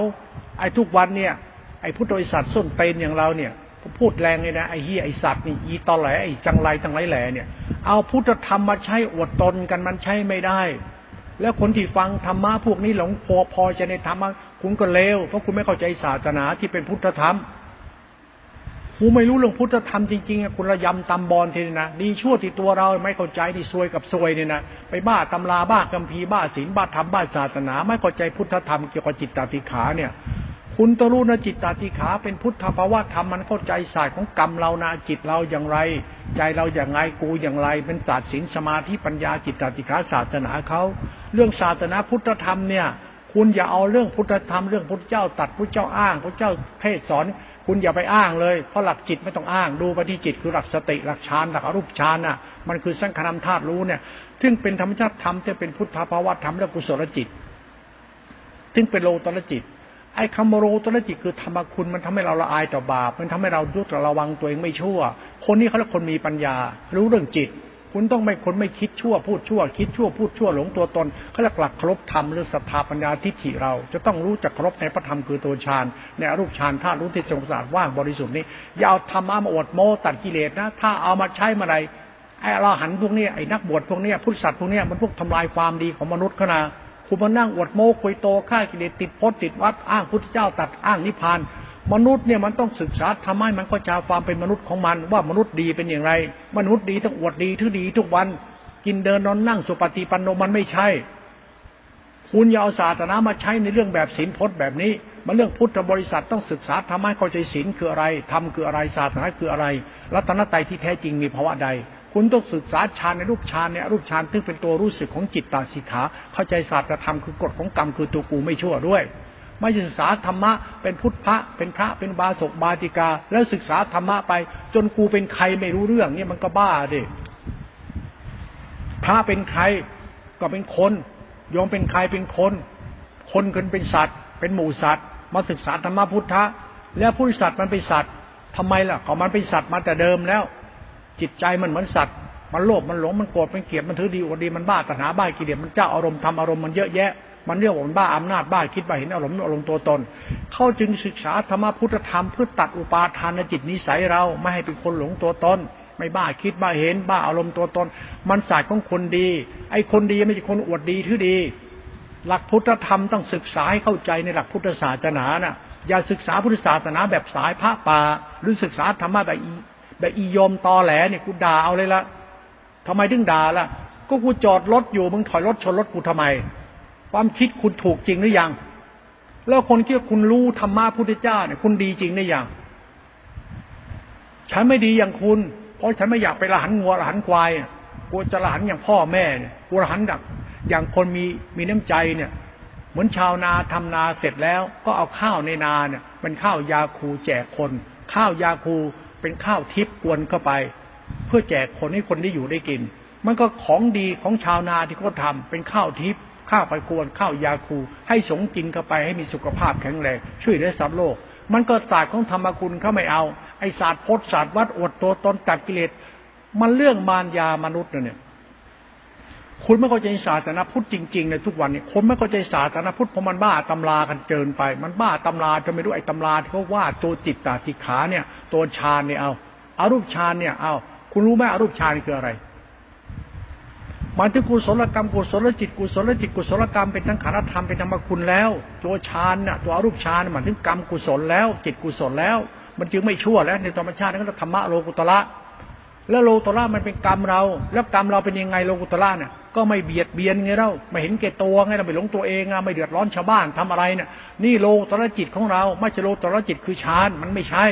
ไอ้ทุกวันเนี่ยไอ้พุทธบริษัทส้นเตนอย่างเราเนี่ยพูดแรงเลยนะไอ้เฮียไอ้สัตว์นี่อีตอแหลไอ้จังไรจังไรแหล่เนี่ยเอาพุทธธรรมมาใช้อวดตนกันมันใช้ไม่ได้ แล้วคนที่ฟังธรรมะพวกนี้หลงพอพอจะในธรรมะ คุณก็เลวเพราะคุณไม่เข้าใจศาสนาที่เป็นพุทธธรรมคุณไม่รู้เรื่องพุทธธรรมจริงๆคุณระยำตำบอลทีนะดีชั่วที่ตัวเราไม่เข้าใจที่ซวยกับซวยเนี่ยนะไปบ้าตำราบ้ากัมพีบ้าศีลบ้าธรรมบ้าศาสนา ไม่เข้าใจพุทธธรรมเกี่ยวกับจิตตติขาเนี่ย คุณตรู้นะจิตตติขา เป็นพุทธภาวะธรรมมันเข้าใจศาสตร์ของกรรมเรานะจิตเราอย่างไร ใจเราอย่างไรกูอย่างไรเป็นศาสตร์ศีลสมาธิปัญญาจิตตติขาศาสนาเขาเรื่องศาสนาพุทธธรรมเนี่ย คุณอย่าเอาเรื่องพุทธธรรมเรื่องพุทธเจ้าตัดพุทธเจ้าอ้างพุทธเจ้าเทศสอน คุณอย่าไปอ้างเลยเพราะหลักจิตไม่ต้องอ้างดูปที่จิตคือหลักสติหลักฌานหลักอรูปฌานน่ะ มันคือสังขารธาตุรู้เนี่ยซึ่งเป็นธรรมชาติธรรมที่เป็นพุทธภาวะธรรมและกุศลจิตซึ่งเป็นโลตรจิตไอ้คำโลตรจิตคือธรรมคุณมันทำให้เราละอายต่อบาป มันทำให้เรายุตระวังตัวเองไม่ชั่ว คนนี้เขาเรียกคนมีปัญญา รู้เรื่องจิต คุณต้องไม่คนไม่คิดชั่วพูดชั่ว คิดชั่วพูดชั่วหลงตัวตนเขาเรียกหลักครบธรรมหรือศรัทธาปัญญาทิฏฐิเรา จะต้องรู้จักครบในพระธรรมคือตัวฌานในรูปฌานธาตุรู้ที่ทรงสารว่างบริสุทธิ์นี้อย่าเอาธรรมะมาอดโมตัดกิเลสนะ ถ้าเอามาใช้มาไรไอ้เราหันพวกนี้ไอ้นักบวชพวกนี้พุทธสัตว์พวกนี้มันพวกทำลายความดีของมนุษย์ขนาดคุณมานั่งอดโมคุยโตฆ่ากิเลสติดพจน์ติดวัดอ้างพุทธเจ้าตัดอ้างนิพพาน มนุษย์เนี่ยมันต้องศึกษาทำให้มันก็จความเป็นมนุษย์ของมัน ว่ามนุษย์ดีเป็นอย่างไร มนุษย์ดีต้องอวดดีทุกดีทุกวัน กินเดินนอนนั่งสุปฏิปันโนมันไม่ใช่ คุณอย่าเอาศาสนามาใช้ในเรื่องแบบศีลพจน์แบบนี้ มันเรื่องพุทธบริษัทต้องศึกษาทำให้เข้าใจศีลคืออะไรทำคืออะไรศาสนาคืออะไรรัตนตรัยที่แท้จริงมีภาวะใด คุณต้องศึกษาฌานในรูปฌานเนี่ยรูปฌานซึ่งเป็นตัวรู้สึกของจิตตาสิกขาเข้าใจศาสตร์ธรรมคือกฎของกรรมคือตัวกูไม่ชั่วด้วย ไม่ศึกษาธรรมะเป็นพุทธะเป็นพระเป็นบาศกบาติกา แล้วศึกษาธรรมะไป จนกูเป็นใครไม่รู้เรื่องเนี่ยมันก็บ้าดิพระเป็นใครก็เป็นคนยอมเป็นใครเป็นคน คนคนเป็นสัตว์ เป็นหมู่สัตว์ มาศึกษาธรรมะพุทธะ แล้วผู้สัตว์มันเป็นสัตว์ทำไมล่ะก็มันเป็นสัตว์มาแต่เดิมแล้ว จิตใจมันเหมือนสัตว์มันโลภมันหลงมันโกรธมันเกลียดมันถือดีอดดีมันบ้าตัณหาบ้ากิเลสมันเจ้าอารมณ์ทำอารมณ์มันเยอะแยะ มันเรียกว่ามันบ้าอำนาจบ้าคิดบ้าเห็นอารมณ์อารมณ์ตัวตน เขาจึงศึกษาธรรมพุทธธรรมเพื่อตัดอุปาทานจิตนิสัยเราไม่ให้เป็นคนหลงตัวตนไม่บ้าคิดบ้าเห็น บ้าอารมณ์ตัวตน มันศาสตร์ของคนดี ไอ้คนดีไม่ใช่คนอวดดีทื่อดี หลักพุทธธรรมต้องศึกษาให้เข้าใจในหลักพุทธศาสนาน่ะอย่าศึกษาพุทธศาสนาแบบสายพระป่า หรือศึกษาธรรมะแบบแบบอียมตอแหลเนี่ยกูด่าเอาเลยละทำไมถึงด่าล่ะ ก็กูจอดรถอยู่มึงถอยรถชนรถกูทำไม ความคิดคุณถูกจริงหรือยัง แล้วคนที่คุณรู้ธรรมะพุทธเจ้าเนี่ยคุณดีจริงหรือยัง ฉันไม่ดีอย่างคุณ เพราะฉันไม่อยากไปละหันงัวละหันควายกูจะละหันอย่างพ่อแม่เนี่ยกูละหันดักอย่างคนมีมีน้ำใจเนี่ย เหมือนชาวนาทำนาเสร็จแล้ว ก็เอาข้าวในนาเนี่ยเป็นข้าวยาคูแจกคน ข้าวยาคูเป็นข้าวทิพย์กวนเข้าไป เพื่อแจกคนให้คนได้อยู่ได้กิน มันก็ของดีของชาวนาที่เขาทาเป็นข้าวทิพย์ ข้าวไปกวนข้าวยาคู ให้สงกินเข้าไปให้มีสุขภาพแข็งแรงช่วยเหลือสัตว์โลก มันก็ศาสตร์ของธรรมคุณเขาไม่เอา ไอศาสตร์พจน์ศาสตร์วัดอดตัวตนตัดกิเลสมันเรื่องมารยามนุษย์เนี่ยคุณไม่เข้าใจศาสนาพุทธจริงๆในทุกวันนี้คนไม่เข้าใจศาสนาพุทธเพราะมันบ้าตำรากันเกินไป มันบ้าตำราจะไม่รู้ไอ้ตำราที่เขาว่าตัวจิตตาติขาเนี่ย ตัวฌานเนี่ยเอาอารูปฌานเนี่ยเอาคุณรู้ไหมอารูปฌานคืออะไร มายถึงกุศลกรรมกุศลจิตกุศลจิตกุศลกรรมเป็นทั้งขันธรรมเป็นธรรมคุณแล้ว ตัวฌานน่ะตัวอรูปฌานมายถึงกรรมกุศลแล้ว จิตกุศลแล้ว มันจึงไม่ชั่วแล้ว ในธรรมชาตินั่นก็ธรรมะโลกุตละแล้วโลกุตละมันเป็นกรรมเรา แล้วกรรมเราเป็นยังไงโลกุตละเนี่ยก็ไม่เบียดเบียนไงเราไม่เห็นแก่ตัวไงเราไม่หลงตัวเองอะไม่เดือดร้อนชาวบ้านทำอะไรเนี่ยนี่โลกุตละจิตของเรา ไม่ใช่โลกุตละจิตคือฌานมันไม่ใช่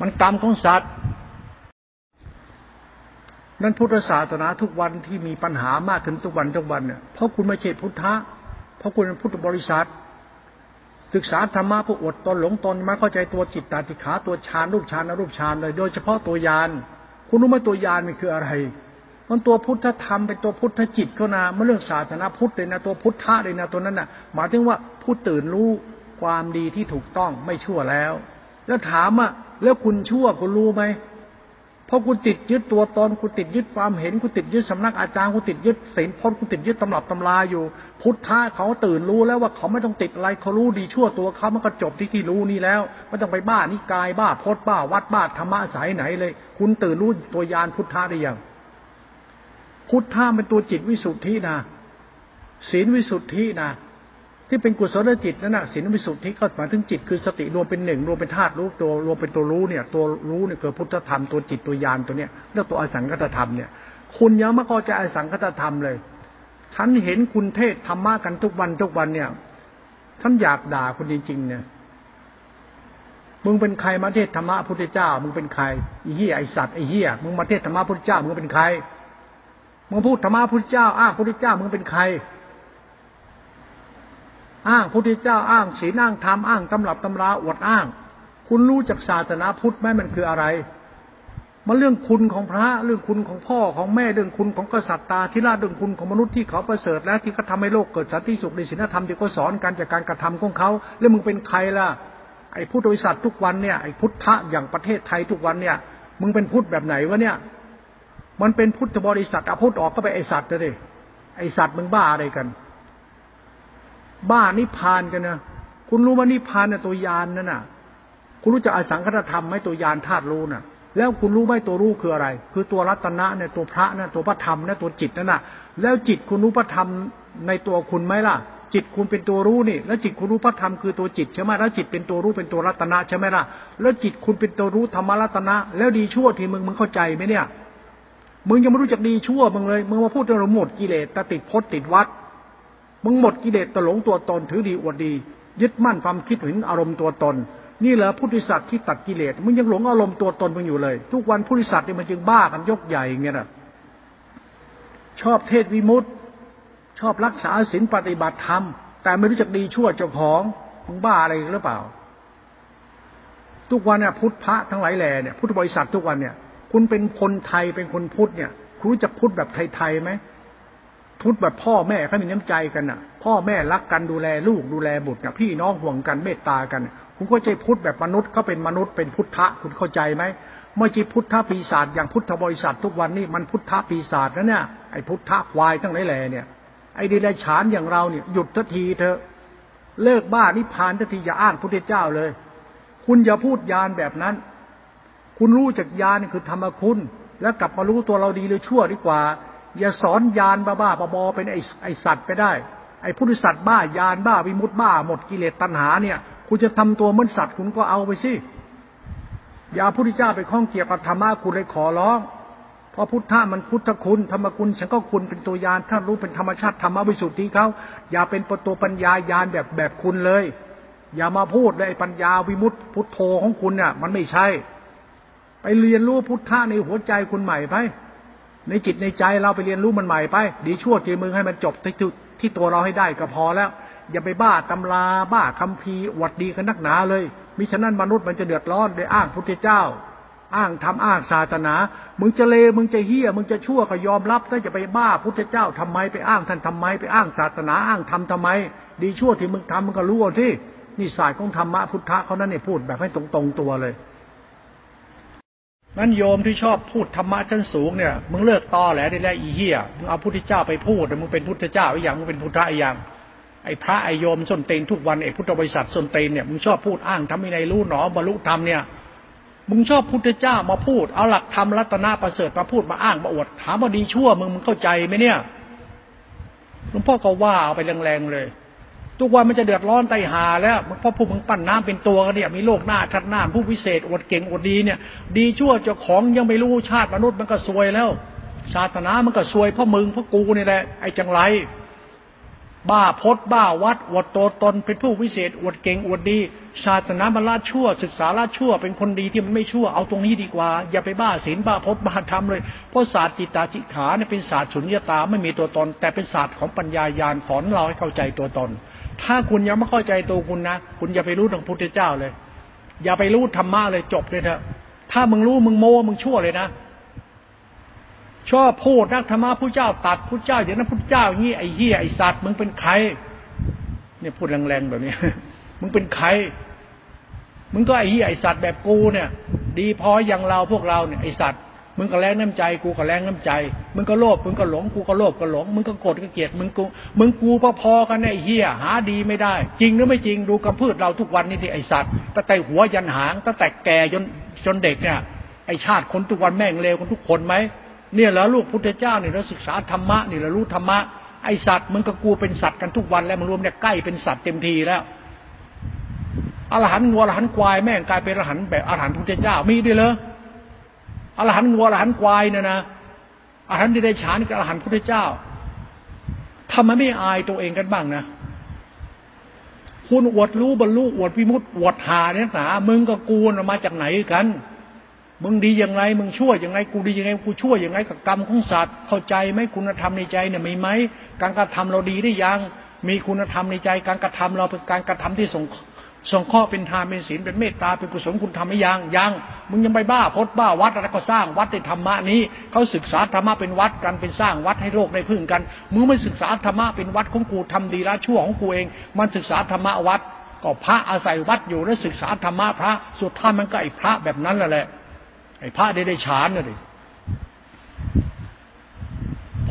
มันกรรมของสัตว์ นั้นพุทธศาสนาทุกวันที่มีปัญหามากขึ้นทุกวันทุกวันเนี่ยเพราะคุณไม่ใช่พุทธะเพราะคุณเป็นพุทธบริษัท ศึกษาธรรมะผู้อดตนหลงตนมาเข้าใจตัวจิตตาติขาตัวฌานรูปฌานอรูปฌานเลย โดยเฉพาะตัวยาน คุณรู้ไหมตัวยานมันคืออะไร มันตัวพุทธธรรมเป็นตัวพุทธจิตเขานาเมื่เรื่องศาสนาพุทธเลยนะตัวพุทธะเลยนะตัวนั้นน่ะ หมายถึงว่าผู้ตื่นรู้ความดีที่ถูกต้องไม่ชั่วแล้ว แล้วถามอะแล้วคุณชั่วคุณรู้ไหม ราะกูติดยึดตัวตนกูติดยึดความเห็นกูติดยึดสำนักอาจารย์กูติดยึดศีลพจน์กูติดยึดตำรับตำราอยู่ พุทธะเขาตื่นรู้แล้วว่าเขาไม่ต้องติดอะไรเขารู้ดีชั่วตัวเขามันก็จบที่ที่รู้นี่แล้วไม่ต้องไปบ้านิกายบ้าพจน์บ้าวัดบ้าธรรมะสายไหนเลย คุณตื่นรู้ตัวยานพุทธะได้ยังพุทธะเป็นตัวจิตวิสุทธินะศีลวิสุทธินะ ที่เป็นกุศลจิตนั่นนะศีลวิสุทธิก็หมายถึงจิตคือสติรวมเป็นหนึ่งรวมเป็นธาตุรู้ตัวรวมเป็นตัวรู้เนี่ย ตัวรู้เนี่ยคือพุทธธรรมตัวจิตตัวยานตัวเนี้ยเรียกตัวอสังคตธรรมเนี่ย คุณยังไม่เข้าใจอสังคตธรรมเลย ฉันเห็นคุณเทศธรรมะกันทุกวันทุกวันเนี่ยฉันอยากด่าคุณจริงๆเนี่ยมึงเป็นใครมาเทศธรรมะพุทธเจ้า มึงเป็นใครไอ้เหี้ยไอ้สัตว์ไอ้เหี้ยมึงมาเทศธรรมะพุทธเจ้ามึงเป็นใครมึงพูดธรรมะพุทธเจ้าอ้าพุทธเจ้ามึงเป็นใคร อ้างพุทธเจ้าอ้างศีลอ้างธรรมอ้างตำรับตำราอวดอ้าง คุณรู้จากศาสนาพุทธไหมมันคืออะไร มันเรื่องคุณของพระเรื่องคุณของพ่อของแม่เรื่องคุณของกษัตริย์ตาธิราชเรื่องคุณของมนุษย์ที่เขาประเสริฐแล้วที่เขาทาให้โลกเกิดสันติสุขในศีลธรรมที่เขาสอนการจากการกระทำของเขาแล้วมึงเป็นใครล่ะไอ้พุทธบริษัททุกวันเนี่ยไอ้พุทธะอย่างประเทศไทยทุกวันเนี่ยมึงเป็นพุทธแบบไหนวะเนี่ยมันเป็นพุทธบริษัทเอาพุทธออกก็ไปไอสัตว์เลยไอสัตว์มึงบ้าอะไรกัน บ้านิพานกันนะคุณรู้ว่านิพานเนี่ยตัวยานนั่นน่ะ คุณรู้จักอสังคตธรรมไหมตัวยานธาตุรู้น่ะ แล้วคุณรู้ไหมตัวรู้คืออะไร คือตัวรัตนะเนี่ยตัวพระเนี่ยตัวพระธรรมเนี่ยตัวจิตนั่นน่ะ แล้วจิตคุณรู้พระธรรมในตัวคุณไหมล่ะ จิตคุณเป็นตัวรู้นี่ แล้วจิตคุณรู้พระธรรมคือตัวจิตใช่ไหมแล้วจิตเป็นตัวรู้เป็นตัวรัตนะใช่ไหมล่ะ แล้วจิตคุณเป็นตัวรู้ธรรมรัตนะ แล้วดีชั่วที่มึงมึงเข้าใจไหมเนี่ย มึงยังไม่รู้จักดีชั่วมึงเลย มึงมาพูดเรื่องหมดกิเลสตติดพจน์ติดวัด มึงหมดกิเลสตหลงตัวตนถือดีอวดดี ยึดมั่นความคิดถึงอารมณ์ตัวตน นี่เหรอพุทธิสัตว์ที่ตัดกิเลสมึงยังหลงอารมณ์ตัวตนมึงอยู่เลย ทุกวันพุทธิสัตว์นี่ยมันจึงบ้ากันยกใหญ่เงี้ยนะชอบเทศวิมุตตชอบรักษาศีลปฏิบัติธรรม แต่ไม่รู้จักดีชั่วเจ้าของมึงบ้าอะไรหรือเปล่า ทุกวันเนี่ยพุทธพระทั้งหลายแหล่เนี่ยพุทธบริษัททุกวันเนี่ย คุณเป็นคนไทยเป็นคนพุทธเนี่ย คุณรู้จักพุทธแบบไทยๆไหม พุทธแบบพ่อแม่เขามีน้ำใจกันน่ะ พ่อแม่รักกันดูแลลูกดูแลบุตรเนี่ยพี่น้องห่วงกันเมตตากัน คุณก็ใจพุทธแบบมนุษย์เขาเป็นมนุษย์เป็นพุทธะคุณเข้าใจไหมไม่ใช่พุทธปีศาจอย่างพุทธบริษัททุกวันนี้มันพุทธปีศาจนะเนี่ยไอ้พุทธควายทั้งหลายแหล่เนี่ยไอ้ดิลฉานอย่างเราเนี่ยหยุดทันทีเถอะเลิกบ้านิพพานทันทีอย่าอ้างพุทธเจ้าเลย คุณอย่าพูดยานแบบนั้น คุณรู้จักยานคือธรรมคุณ แล้วกลับมารู้ตัวเราดีหรือชั่วดีกว่า อย่าสอนยานบ้าบ้าบอเป็นไอไอสัตว์ไปได้ ไอพุทธสัตว์บ้ายานบ้าวิมุตบ้า หมดกิเลสตัณหาเนี่ยคุณจะทำตัวเหมือนสัตว์คุณก็เอาไปสิอย่าพุทธเจ้าไปข้องเกี่ยวกับธรรมะคุณเลยขอร้องเพราะพุทธะมันพุทธคุณธรรมคุณฉันก็คุณเป็นตัวยานถ้ารู้เป็นธรรมชาติธรรมวิสุทธิเขาอย่าเป็นปตัวปัญญายานแบบแบบคุณเลย อย่ามาพูดเลยปัญญาวิมุตติพุทโธของคุณเนี่ยมันไม่ใช่ ไปเรียนรู้พุทธะในหัวใจคุณใหม่ไป ในจิตในใจเราไปเรียนรู้มันใหม่ไป ดีชั่วจีมึงให้มันจบที่ที่ตัวเราให้ได้ก็พอแล้ว อย่าไปบ้าตำราบ้าคำพีวัดดีกันนักหนาเลยมิฉะนั้นมนุษย์มันจะเดือดร้อนโดยอ้างพุทธเจ้า อ้างทำอ้างศาสนา มึงจะเลมึงจะเฮี้ยมึงจะชั่วก็ยอมรับถ้าจะไปบ้าพุทธเจ้าทำไมไปอ้างท่านทำไมไปอ้างศาสนาอ้างทำทำไม ดีชั่วที่มึงทำมึงก็รู้ที่นี่สายของธรรมะพุทธะเขานั้นเนี่ยพูดแบบให้ตรงตรงตัวเลย นั้นโยมที่ชอบพูดธรรมะชั้นสูงเนี่ย มึงเลิกตอแหละได้แล้วอีเหี้ย มึงเอาพุทธเจ้าไปพูด มึงเป็นพุทธเจ้าไอ้อย่าง มึงเป็นพุทธะไอ้อย่าง ไอ้พระไอ้โยมส้นเตนทุกวันไอ้พุทธบริษัทส้นเตนเนี่ย มึงชอบพูดอ้างทำไม่ในรู้หนอบรรลุธรรมเนี่ย มึงชอบพุทธเจ้ามาพูด เอาหลักธรรมรัตนาประเสริฐมาพูดมาอ้างมาอวด ถามว่าดีชั่วมึงมึงเข้าใจไหมเนี่ย หลวงพ่อก็ว่าเอาไปแรงๆเลย ทุกวันมันจะเดือดร้อนไตหาแล้วเพราะพวกมึงปั้นน้ำเป็นตัวกันเนี่ยมีโลกหน้าชัดหน้าผู้พิเศษอดเก่งอดดีเนี่ย ดีชั่วเจ้าของยังไม่รู้ชาติมนุษย์มันก็ซวยแล้วศาสนามันก็ซวยเพราะมึงเพราะกูนี่แหละไอ้จังไร บ้าพดบ้าวัดอวดตัวตนเป็นผู้วิเศษอวดเก่งอวดดี ศาสนาบรรลาชั่ว ศึกษาลาชั่ว เป็นคนดีที่มันไม่ชั่วเอาตรงนี้ดีกว่า อย่าไปบ้าศีลบ้าพดบ้าธรรมเลย เพราะศาสตร์จิตตาจิขาเนี่ยเป็นศาสตร์สุญญตาไม่มีตัวตน แต่เป็นศาสตร์ของปัญญายาณสอนเราให้เข้าใจตัวตน ถ้าคุณยังไม่เข้าใจตัวคุณนะ คุณอย่าไปรู้ทางพุทธเจ้าเลย อย่าไปรู้ธรรมะเลยจบเลยเถอะ ถ้ามึงรู้มึงโม้มึงชั่วเลยนะชอบพูดนักธรรมะผู้เจ้าตัดผู้เจ้าอย่างนั้นผู้เจ้าอย่างนี้ไอ้เหี้ยไอ้สัตว์มึงเป็นใครเนี่ยพูดแรงๆแบบนี้ มึงเป็นใครมึงก็ไอ้เหี้ยไอ้สัตว์แบบกูเนี่ย ดีพออย่างเราพวกเราเนี่ยไอ้สัตว์ มึงก็แรงน้ำใจ กูก็แรงน้ำใจ มึงก็โลภมึงก็หลง กูก็โลภก็หลง มึงก็โกรธก็เกลียดมึงกูมึงกูพอๆกันไอ้เหี้ยหาดีไม่ได้ จริงหรือไม่จริงดูกระพืชเราทุกวันนี่ที่ไอสัตว์ตั้งแต่หัวยันหางตั้งแต่แก่จนจนเด็กเนี่ยไอชาติคนทุกวันแม่งเลวคนทุกคนไหมเนี่ยแล้วลูกพุทธเจ้าเนี่ยเราศึกษาธรรมะนี่เรารู้ธรรมะไอสัตว์มึงกับกูเป็นสัตว์กันทุกวันแล้วมันรวมเนี่ยใกล้เป็นสัตว์เต็มทีแล้วอรหันต์งัวอรหันต์ควายแม่งกลายเป็นอรหันต์แบบอรหันต์พุทธเจ้ามีด้วยเหรอ อรหันต์งัวอรหันต์ควายเนี่ยนะอรหันต์ที่ได้ฉานกับอรหันต์พุทธเจ้าทำไมไม่อายตัวเองกันบ้างนะคุณอวดรู้บรรลุอวดพิมุตอวดหาเนี่ยหนามึงกับกูมาจากไหนกัน มึงดีอย่างไร มึงชั่วอย่างไรกูดียังไงกูชั่วอย่างไรกับกรรมของสัตว์เข้าใจไหมคุณธรรมในใจเนี่ยมีไหมการกระทำเราดีได้ยังมีคุณธรรมในใจ การกระทำเราเป็นการกระทำที่ส่ง ส่งข้อเป็นทานเป็นศีลเป็นเมตตาเป็นกุศลคุณทำไม่ยังยังมึงยังไปบ้าพดบ้าวัดอะไรก็สร้างวัดในธรรมะนี้เขาศึกษาธรรมะเป็นวัดกันเป็นสร้างวัดให้โลกได้พึ่งกัน มึงไม่ศึกษาธรรมะเป็นวัดของกูทำดีละชั่วของกูเอง มันศึกษาธรรมะวัด ก็พระอาศัยวัดอยู่แล้วศึกษาธรรมะพระสุดท้ายมันก็ไอ้พระแบบนั้นแหละไอ้พระได้ได้ฌานน่ะดิ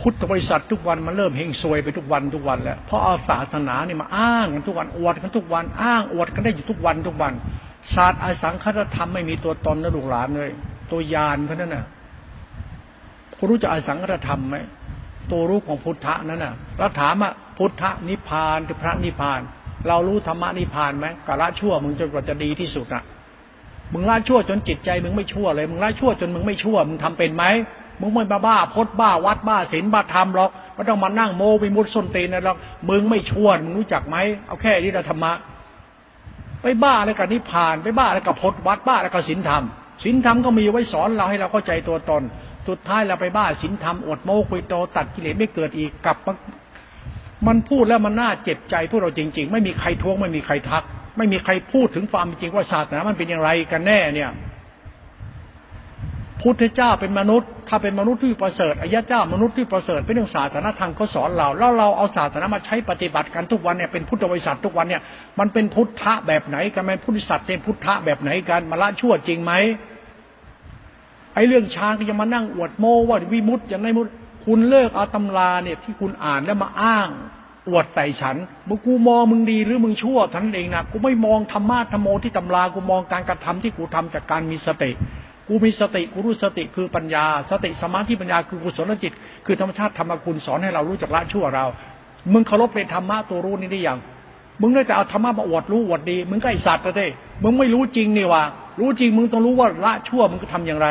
พุทธบริษัททุกวันมันเริ่มเฮงซวยไปทุกวันทุกวันแล้วเพราะเอาศาสนาเนี่ยมาอ้างกันทุกวันอวดกันทุกวันอ้างอวดกันได้อยู่ทุกวันทุกวัน ศาสตร์อสังคตธรรมไม่มีตัวตนนะลูกหลานเลย ตัวยานเพราะนั้นน่ะคุณรู้จักอสังคตธรรมไหมตัวรู้ของพุทธะนั้นน่ะเราถามอะพุทธะนิพพานหรือพระนิพพาน เรารู้ธรรมะนิพพานไหมกะละชั่วมึงจนกว่าจะดีที่สุดอะมึงละชั่วจนจิตใจมึงไม่ชั่วเลย มึงละชั่วจนมึงไม่ชั่ว มึงทำเป็นไหม มึงไม่บ้าบ้าพดบ้าวัดบ้าศีลบ้าธรรมหรอกไม่ต้องมานั่งโมวิมุตส้นตีนนะหรอกมึงไม่ชวนมึงรู้จักไหมเอาแค่นี้เราธรรมะไปบ้าอะไรกับนิพพานไปบ้าอะไรกับพดวัดบ้าอะไรกับศีลธรรมศีลธรรมก็มีไว้สอนเราให้เราเข้าใจตัวตน สุดท้ายเราไปบ้าศีลธรรมอดโมคุยโตตัดกิเลสไม่เกิดอีกกลับมันพูดแล้วมันน่าเจ็บใจพวกเราจริง ๆ ไม่มีใครท้วงไม่มีใครทัก ไม่มีใครพูดถึงความจริงว่าศาสนามันเป็นอย่างไรกันแน่เนี่ย พุทธเจ้าเป็นมนุษย์ ถ้าเป็นมนุษย์ที่ประเสริฐอายะเจ้ามนุษย์ที่ประเสริฐเป็นเรื่องศาสนาทางเขาสอนเรา แล้วเราเอาศาสนามาใช้ปฏิบัติกันทุกวันเนี่ยเป็นพุทธบริษัททุกวันเนี่ยมันเป็นพุทธะแบบไหนกันมันพุทธศัตว์เป็นพุทธะแบบไหนกันมาละชั่วจริงไหมไอ้เรื่องช้างก็จะมานั่งอวดโม้ว่าวิมุตต์อย่างไรมุตคุณเลิกเอาตำราเนี่ยที่คุณอ่านแล้วมาอ้างอวดใส่ฉันมึงกูมองมึงดีหรือมึงชั่วทั้นเองนะกูไม่มองธรรมะธรรมโมที่ตำรากูมองการกระทำที่กูทำจากการมีสติ กูมีสติกูรู้สติคือปัญญา สติสมาธิปัญญาคือกุศลจิต คือธรรมชาติธรรมคุณสอนให้เรารู้จักละชั่วเรา มึงเคารพเป็นธรรมะตัวรู้นี่ได้ยังมึงได้แต่เอาธรรมะมาอวดรู้อวดดี มึงก็ไอสัตว์ละเลยมึงไม่รู้จริงนี่วะรู้จริงมึงต้องรู้ว่าละชั่วมึงก็ทำอย่างไร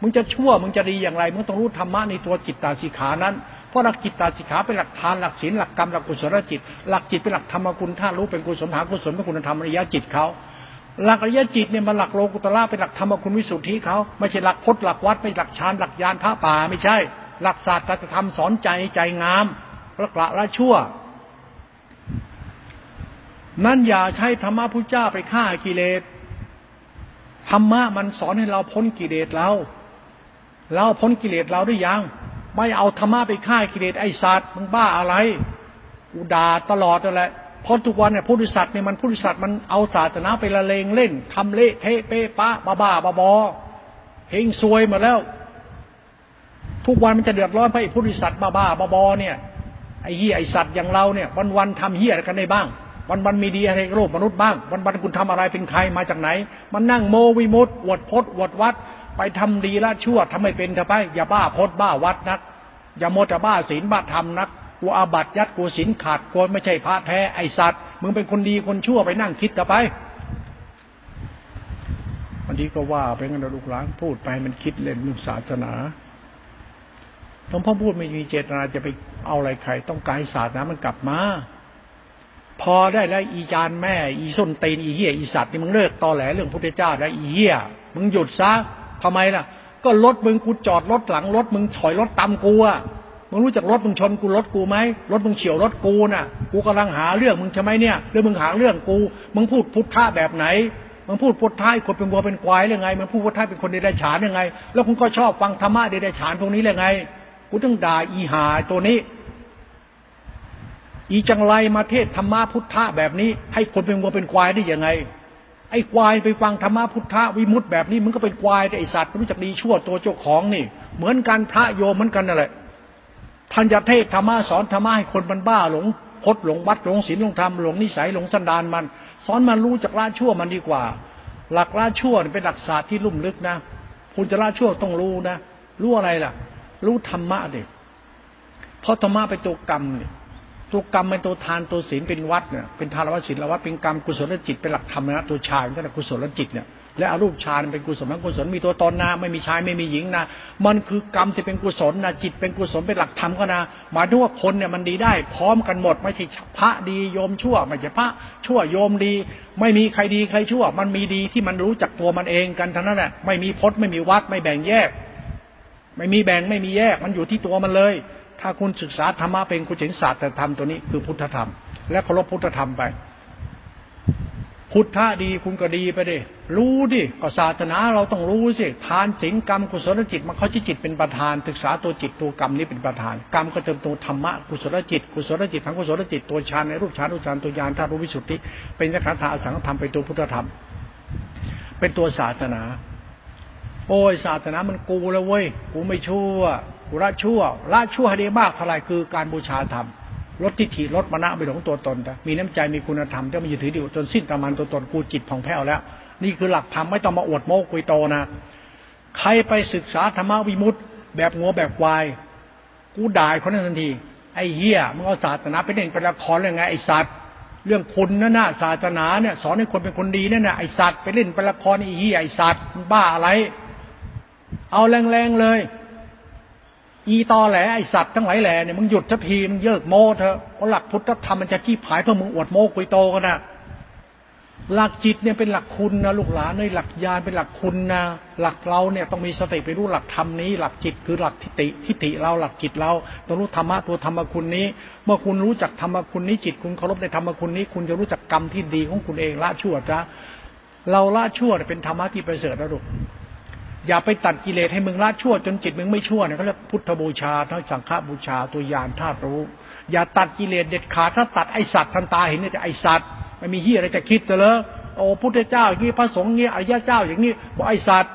มึงจะชั่วมึงจะดีอย่างไร มึงต้องรู้ธรรมะในตัวจิตตาสิขานั้นเพราะหลักจิตตาสิขาเป็นหลักทานหลักศีลหลักกรรมหลักกุศลจิต หลักจิตเป็นหลักธรรมคุณท่ารู้เป็นกุศลหากุศลเป็นคุณธรรมอริยจิตเขา หลักอริยจิตเนี่ยมันหลักโลกุตละเป็นหลักธรรมคุณวิสุทธิเขาไม่ใช่หลักพจน์หลักวัดไม่หลักฌานหลักยานพระป่าไม่ใช่ หลักศาสตร์ธรรมสอนใจใจงามละกละละชั่ว นั่นอย่าใช้ธรรมะพุทธเจ้าไปฆ่ากิเลสธรรมะมันสอนให้เราพ้นกิเลสเราเราพ้นกิเลสเราได้ยัง ไม่เอาธรรมะไปฆ่ากิเลสไอสัตว์มึงบ้าอะไร อุดาตลอดนั่นแหละ เพราะทุกวันเนี่ยพุทธิสัตว์เนี่ยมันพุทธิสัตว์มันเอาศาสนาไปละเลงเล่นทำเละเทะเป๊ะปะบ้าบ้าบอเฮงซวยหมดแล้ว ทุกวันมันจะเดือดร้อนเพราะไอ้ธิสัตว์บ้าบ้าบอเนี่ยไอ้เหี้ยไอ้สัตว์อย่างเราเนี่ย วันวันทำเหี้ยอะไรกันได้บ้าง วันวันมีดีอะไรโลกมนุษย์บ้าง วันวันคุณทำอะไรเป็นใครมาจากไหน มันนั่งโมวิมุตอวดพดอวดวัด ไปทำดีละชั่วทำไม่เป็นเถอะไปอย่าบ้าพดบ้าวัดนักอย่าโมจะบ้าศีลบ้าธรรมนัก กูอาบัตยัดกูสินขาดกูไม่ใช่พระแท้ไอสัตว์มึงเป็นคนดีคนชั่วไปนั่งคิดต่อไปวันนี้ก็ว่าไปงั้นลูกหลานพูดไปมันคิดเล่นเรื่องศาสนาหลวงพ่อพูดไม่มีเจตนาจะไปเอาอะไรใคร ต้องการศาสนามันกลับมา พอได้แล้วอีจานแม่ อีส้นตีนอีเหี้ยอีสัตว์นี่มึงเลิกตอแหลเรื่องพุทธเจ้าแล้วอีเหี้ยมึงหยุดซะทำไมล่ะ ก็รถมึงกูจอดรถหลังรถมึงถอยรถตามกูอะ มึงรู้จักรถมึงชนกูรถกูไหมรถมึงเฉียวรถกูน่ะ กูกำลังหาเรื่องมึงใช่ไหมเนี่ยหรือมึงหาเรื่องกู มึงพูดพุทธะแบบไหนมึงพูดพุทธะคนเป็นวัวเป็นควายหรือไงมึงพูดพุทธะเป็นคนเดรัจฉานยังไง แล้วคุณก็ชอบฟังธรรมะเดรัจฉานพวกนี้เลยไงกูต้องด่าอีหาตัวนี้ อีจังไรมาเทศธรรมะพุทธะแบบนี้ ให้คนเป็นวัวเป็นควายได้ยังไงไอ้ควายไปฟังธรรมะพุทธะวิมุตต์แบบนี้มึงก็เป็นควายไอสัตว์รู้จักดีชั่วตัวเจ้าของนี่ เหมือนกันพระโยมเหมือนกันนั่นแหละ ท่านจะเทศธรรมะสอนธรรมะให้คนมันบ้าหลงพดหลงวัดหลงศีลหลงธรรมหลงนิสัยหลงสันดานมัน สอนมันรู้จักละชั่วมันดีกว่า หลักละชั่วเป็นหลักศาสตร์ที่ลุ่มลึกนะคุณจะละชั่วต้องรู้นะรู้อะไรล่ะ รู้ธรรมะเด็กเพราะธรรมะเป็นตัวกรรมเนี่ยตัวกรรมเป็นตัวทานตัวศีลเป็นวัดเนี่ยเป็นทานวัดศีลวัดเป็นกรรมกุศลจิตเป็นหลักธรรมนะตัวชายก็แต่กุศลจิตเนี่ย และอารูปฌานเป็นกุศลทั้งกุศลมีตัวตนนะไม่มีชายไม่มีหญิงนะมันคือกรรมที่เป็นกุศลนะจิตเป็นกุศลเป็นหลักธรรมก็นะหมายถึงว่าคนเนี่ยมันดีได้ พร้อมกันหมด ไม่ใช่พระดีโยมชั่ว ไม่ใช่พระชั่วโยมดี ไม่มีใครดีใครชั่ว มันมีดีที่มันรู้จักตัวมันเองกันทั้งนั้นแหละไม่มีพจน์ไม่มีวัดไม่แบ่งแยก ไม่มีแบ่งไม่มีแยก มันอยู่ที่ตัวมันเลย ถ้าคุณศึกษาธรรมะเป็นคุณเห็นศาสตร์ธรรมตัวนี้คือพุทธธรรม และเคารพพุทธธรรมไป พุทธะดีคุณก็ดีไปดิรู้ดิก็ศาสนาเราต้องรู้สิทานสิงกรรมกุศลจิตมันเขาจิตเป็นประธานศึกษาตัวจิตตัวกรรมนี้เป็นประธาน กรรมก็เติมตัวธรรมะกุศลจิต กุศลจิตทั้งกุศลจิตตัวฌานในรูปฌานรูปฌานตัวยานธาตุวิสุทธิ เป็นสังขารอสังธรรมเป็นตัวพุทธธรรม เป็นตัวศาสนา โอ้ยศาสนามันกูแล้วเว้ยกูไม่ชั่วกูละชั่วละชั่วให้ได้มากเท่าไรคือการบูชาธรรม ลดทิฏฐิลดมณะไปหลงตัวตนมีน้ำใจมีคุณธรรมที่มันจะถือดีจนสิ้นประมาณตัวตนกูจิตผ่องแผ้วแล้ว นี่คือหลักธรรมไม่ต้องมาอวดโม้กุยโตนะ ใครไปศึกษาธรรมวิมุตต์แบบงัวแบบควาย กูด่าคนนั้นทันที ไอ้เหี้ยมึงเอาศาสนาไปเล่นเป็นละครเรื่องไงไอ้สัตว์เรื่องคุณนั่นน่ะศาสนาเนี่ยสอนให้คนเป็นคนดีนั่นน่ะไอ้สัตว์ไปเล่นเป็นละครไอ้เหี้ยไอ้สัตว์บ้าอะไร เอาแรงๆเลย อีตอแหลไอสัตว์ทั้งหลายแหล่เนี่ยมึงหยุดทัทีมึงเยิกโมเถอะเพราะหลักพุทธธรรมมันจะขี้ผายเพื่อมึงอวดโมกุยโตกันนะหลักจิตเนี่ยเป็นหลักคุณนะลูกหลานในหลักญาณเป็นหลักคุณนะหลักเราเนี่ยต้องมีสติไปรู้หลักธรรมนี้ หลักจิตคือหลักทิฏฐิทิฏฐิเราหลักจิตเราต้องรู้ธรรมะตัวธรรมคุณนี้ เมื่อคุณรู้จักธรรมคุณนี้จิตคุณเคารพในธรรมคุณนี้ คุณจะรู้จักกรรมที่ดีของคุณเองละชั่วจ้ะเราละชั่วเป็นธรรมะที่ประเสริฐนะลูก อย่าไปตัดกิเลสให้มึงละชั่ว จนจิตมึงไม่ชั่วเนี่ยเขาเรียกพุทธบูชาทั้งสังฆบูชาตัวยานธาตุรู้ อย่าตัดกิเลสเด็ดขาดถ้าตัดไอสัตว์ทันตาเห็นเนี่ยไอสัตว์ไม่มีเฮียอะไรจะคิดเลยโอ้พุทธเจ้าอย่างนี้พระสงฆ์งนี้อริยเจ้าอย่างนี้บอกไอสัตว์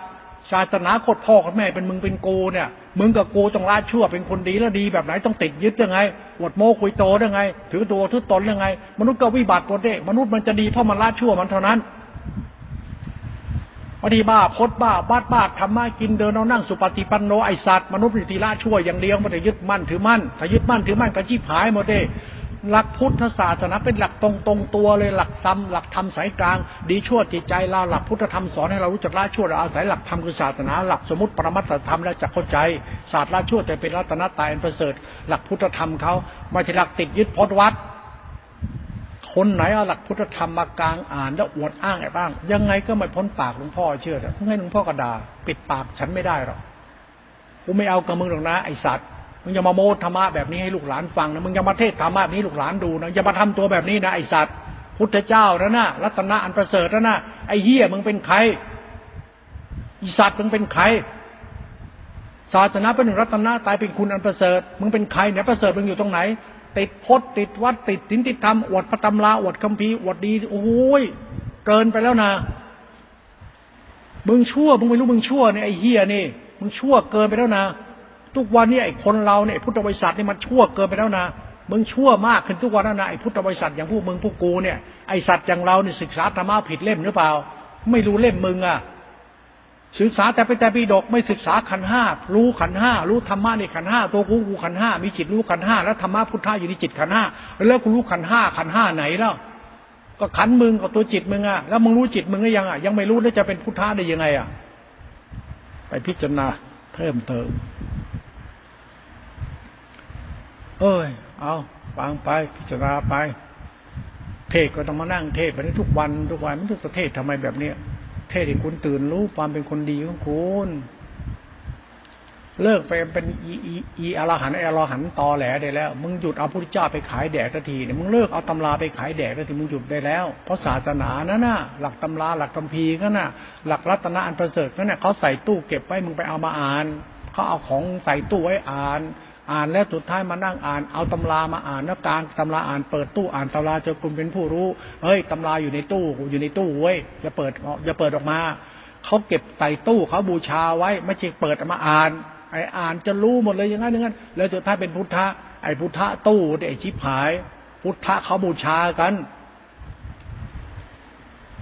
ศาสนาโคตรพ่อกับแม่เป็นมึงเป็นกูเนี่ยมึงกับกูต้องละชั่วเป็นคนดีแล้วดีแบบไหนต้องติดยึดยังไงวดโมคุยโตยังไง ถือตัวถือตนยังไง มนุษย์ก็วิบัติตัวเด้มนุษย์มันจะดีเพราะมันละชั่วมันเท่านั้น บางทีบ้าพดบ้าบ้าบ้าทำมากินเดินเอานั่งสุปฏิปันโนไอสัตว์มนุษย์มีทีละชั่วอย่างเดียวมันจะยึดมั่นถือมั่นถ้ายึดมั่นถือมั่นก็จีบหายหมดเด้หลักพุทธศาสนาเป็นหลักตรงตรงตัวเลยหลักซ้ำหลักธรรมสายกลาง ดีชั่วจิตใจเราหลักพุทธธรรมสอนให้เรารู้จักละชั่วเราอาศัยหลักธรรมคือศาสนา หลักสมมติปรมัตถธรรมแล้วจะเข้าใจศาสตร์ละชั่วแต่เป็นรัตนตายอันประเสริฐ หลักพุทธธรรมเขาไม่ใช่หลักติดยึดพจนวัด คนไหนเอาหลักพุทธธรรมมากลางอ่านแล้วอวดอ้างไอ้บ้าง ยังไงก็ไม่พ้นปากหลวงพ่อเชื่อแต่ให้หลวงพ่อกระดาปิดปากฉันไม่ได้หรอกกูไม่เอากับมึงหรอกนะไอสัตว์มึงอย่ามาโมธรรมะแบบนี้ให้ลูกหลานฟังนะมึงอย่ามาเทศธรรมะแบบนี้ลูกหลานดูนะอย่ามาทำตัวแบบนี้นะไอสัตว์พุทธเจ้านะนะรัตนะอันประเสริฐนะนะไอเฮียมึงเป็นใครไอสัตว์มึงเป็นใครศาสนาเป็นหนึ่งรัตนะตายเป็นคุณอันประเสริฐมึงเป็นใครเนี่ยประเสริฐมึงอยู่ตรงไหน ติดพจน์ติดวัดติดสินติดธรรมอวดพระตำราอวดคัมภีอวดดีโอ้ยเกินไปแล้วนะมึงชั่วมึงไม่รู้มึงชั่วเนี่ยไอ้เฮียนี่มึงชั่วเกินไปแล้วนะทุกวันนี้ไอ้คนเราเนี่ยพุทธบริษัทนี่มันชั่วเกินไปแล้วนะมึงชั่วมากขึ้นทุกวันแล้วนะไอ้พุทธบริษัทอย่างพวกมึงพวกกูเนี่ยไอ้สัตว์อย่างเราเนี่ยศึกษาธรรมะผิดเล่มหรือเปล่า ไม่รู้เล่มมึงอะ ศึกษาแต่ไปแต่ปีดกไม่ศึกษาขันห้ารู้ขันห้ารู้ธรรมะในขันห้าตัวกูกูขันห้ามีจิตรู้ขันห้าแล้วธรรมะพุทธะอยู่ในจิตขันห้าแล้วกูรู้ขันห้าขันห้าไหนแล้วก็ขันมึงกับตัวจิตมึงอะแล้วมึงรู้จิตมึงก็ยังอะยังไม่รู้แล้วจะเป็นพุทธะได้ยังไงอะไปพิจารณาเพิ่มเติม เอ้ย เอาฟังไปพิจารณาไป เทศก็ต้องมานั่งเทศไปนี้ทุกวันทุกวันมันจะเทศทำไมแบบเนี้ย เทศให้คุณตื่นรู้ความเป็นคนดีของคุณ เลิกไปเป็นอีอีอีอรหันอรหันตอแหลได้แล้ว มึงหยุดเอาพุทธเจ้าไปขายแดกทีเนี่ยมึงเลิกเอาตำราไปขายแดกทีมึงหยุดได้แล้ว เพราะศาสนานั่นน่ะ หลักตำราหลักคัมภีร์นั่นน่ะ หลักรัตนะอันประเสริฐนั่นน่ะเขาใส่ตู้เก็บไว้มึงไปเอามาอ่านเขาเอาของใส่ตู้ไว้อ่าน อ่านแล้วสุดท้ายมานั่งอ่าน เอาตำรามาอ่านแล้วกลางตำราอ่านเปิดตู้อ่านตำราเจอคุณเป็นผู้รู้ เฮ้ยตำราอยู่ในตู้อยู่ในตู้เว้ยอย่าเปิดอย่าเปิดออกมาเขาเก็บใส่ตู้เขาบูชาไว้ไม่ใช่เปิดมาอ่านไออ่านจะรู้หมดเลยอย่างนั้นอย่างนั้นแล้วสุดท้ายเป็นพุทธะไอพุทธะตู้ไอชิบหาย พุทธะเขาบูชากัน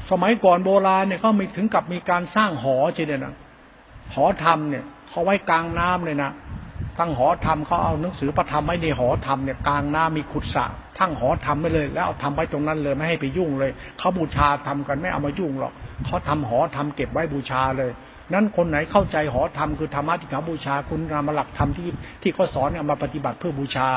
สมัยก่อนโบราณเนี่ยเขามีถึงกับมีการสร้างหอเช่นเดียนะหอธรรมเนี่ยเขาไว้กลางน้ำเลยนะ ทั้งหอธรรมเขาเอาหนังสือพระธรรมไว้ในหอธรรมเนี่ยกลางหน้ามีขุดสระทั้งหอธรรมไปเลย แล้วเอาทำไว้ตรงนั้นเลยไม่ให้ไปยุ่งเลยเขาบูชาทำกันไม่เอามายุ่งหรอกเขาทำหอธรรมเก็บไว้บูชาเลยนั้นคนไหนเข้าใจหอธรรมคือธรรมะที่เขาบูชาคุณนามหลักธรรมที่ที่เขาสอนเอามาปฏิบัติเพื่อบูชา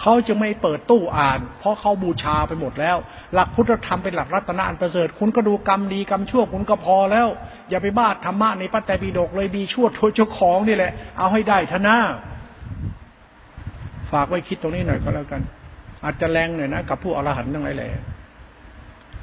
เขาจะไม่เปิดตู้อ่าน เพราะเขาบูชาไปหมดแล้ว หลักพุทธธรรมเป็นหลักรัตนอันประเสริฐคุณก็ดูกรรมดีกรรมชั่วคุณก็พอแล้ว อย่าไปบ้าธรรมะในปัจจัยปีดกเลยดีชั่วโทษเจ้าของนี่แหละ เอาให้ได้ทนะ ฝากไว้คิดตรงนี้หน่อยก็แล้วกัน อาจจะแรงหน่อยนะกับผู้อรหันต์ทั้งหลายแหละ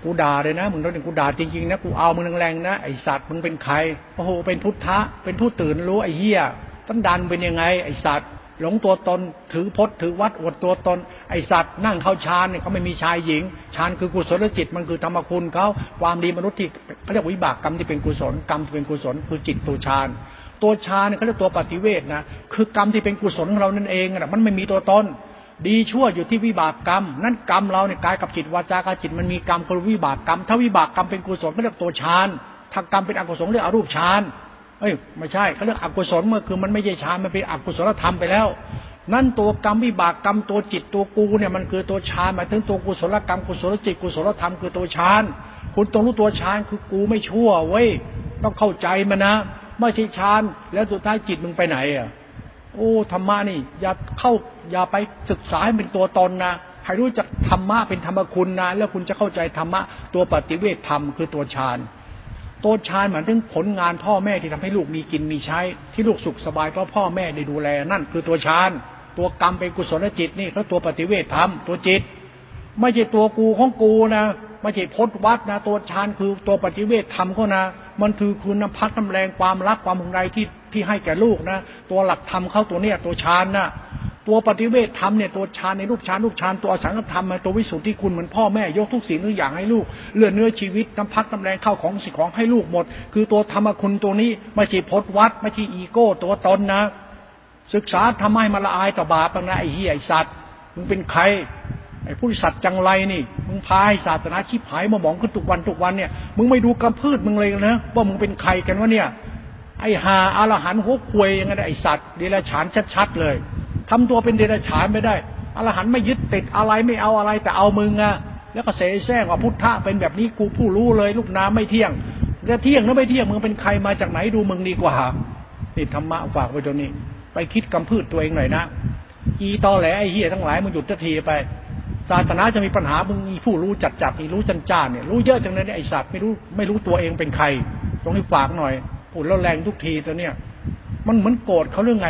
กูด่าเลยนะมึงต้องกูด่าจริงๆนะกูเอามึงแรงๆนะไอสัตว์มึงเป็นใครโอ้โหเป็นพุทธะเป็นผู้ตื่นรู้ไอเหี้ยต้นดันเป็นยังไง ไอสัตว์หลงตัวตนถือพจน์ถือวัดอวดตัวตน ไอสัตว์นั่งเข้าฌานเนี่ยเขาไม่มีชายหญิงฌานคือกุศลจิตมันคือธรรมคุณเขาความดีมนุษย์ที่เขาเรียกวิบากกรรมที่เป็นกุศลกรรมที่เป็นกุศลคือจิตตัวฌาน ตัวฌาเนี่ยเขาเรียกตัวปฏิเวทนะคือกรรมที่เป็นกุศลของเรานั่นเองนะมันไม่มีตัวตนดีชั่วอยู่ที่วิบากกรรม นั่นกรรมเราเนี่ยกายกับจิตวาจาการจิตมันมีกรรมคือวิบากกรรม ถ้าวิบากกรรมเป็นกุศลเขาเรียกตัวฌานถ้ากรรมเป็นอกุศลเรียกอรูปฌานเอ้ยไม่ใช่เขาเรียกอกุศลเมื่อคือมันไม่ใช่ฌานมันเป็นอกุศลธรรมไปแล้ว นั่นตัวกรรมวิบากกรรมตัวจิตตัวกูเนี่ยมันคือตัวฌานหมายถึงตัวกุศลกรรมกุศลจิตกุศลธรรมคือตัวฌานคุณต้องรู้ตัวฌานคือกูไม่ชั่วเว้ยต้องเข้าใจมันนะ ไม่ใช่ฌานแล้วสุดท้ายจิตมึงไปไหนอะโอ้ธรรมะนี่ อย่าเข้าอย่าไปศึกษาให้เป็นตัวตนนะให้รู้จักธรรมะเป็นธรรมคุณนะแล้วคุณจะเข้าใจธรรมะตัวปฏิเวทธรรมคือตัวฌานตัวฌานหมายถึงผลงานพ่อแม่ที่ทำให้ลูกมีกินมีใช้ ที่ลูกสุขสบายเพราะพ่อแม่ได้ดูแลนั่น คือตัวฌานตัวกรรมเป็นกุศลจิตนี่เขาตัวปฏิเวทธรรมตัวจิต ไม่ใช่ตัวกูของกูนะ ไม่ใช่พจวัดนะตัวฌานคือตัวปฏิเวทธรรมเขานะ มันคือคุณน้ำพัดน้ำแรงความรักความห่วงใยที่ที่ให้แก่ลูกนะ ตัวหลักธรรมเขาตัวเนี้ยตัวฌานนะตัวปฏิเวทธรรมเนี่ยตัวฌานในรูปฌานรูปฌานตัวอสังขธรรมตัววิสุทธิคุณเหมือนพ่อแม่ยกทุกสิ่งทุกอย่างให้ลูกเลือดเนื้อชีวิตน้ำพัดน้ำแรงเข้าของสิ่งของให้ลูกหมด คือตัวธรรมคุณตัวนี้ไม่ใช่พจวัดไม่ใช่อีโก้ ตัวตนนะ ศึกษาทำให้มาละอายต่อบาปนะไอ้เหี้ยไอ้สัตว์มึงเป็นใคร ไอ้ผู้สัตว์จังไรนี่ มึงพายศาสนาชิบหายมาหมองขึ้นทุกวันทุกวันเนี่ย มึงไม่ดูกำพืชมึงเลยนะว่ามึงเป็นใครกันวะเนี่ย ไอ้หาอารหันหัวควยยังไงไอ้สัตว์เดรัจฉานชัดๆเลยทำตัวเป็นเดรัจฉานไม่ได้อรหันไม่ยึดติดอะไรไม่เอาอะไรแต่เอามึงอะแล้วก็เสแสร้งว่าพุทธะเป็นแบบนี้กูผู้รู้เลยลูกน้ำไม่เที่ยงจะเที่ยงหรือไม่เที่ยงมึงเป็นใครมาจากไหนดูมึงดีกว่านี่ธรรมะฝากไว้ตรงนี้ ไปคิดกำพืชตัวเองหน่อยนะอีตอแหลไอ้เฮียทั้งหลายมึงหยุดทีไป ศาสนาจะมีปัญหามึงมีผู้รู้จัดจัดมีรู้จันจ้าเนี่ยรู้เยอะจังเลยไอ้สัตว์ไม่รู้ไม่รู้ตัวเองเป็นใคร ตรงนี้ฝากหน่อยพูดแล้วแรงทุกทีตัวเนี้ยมันเหมือนโกรธเขาเรื่องไง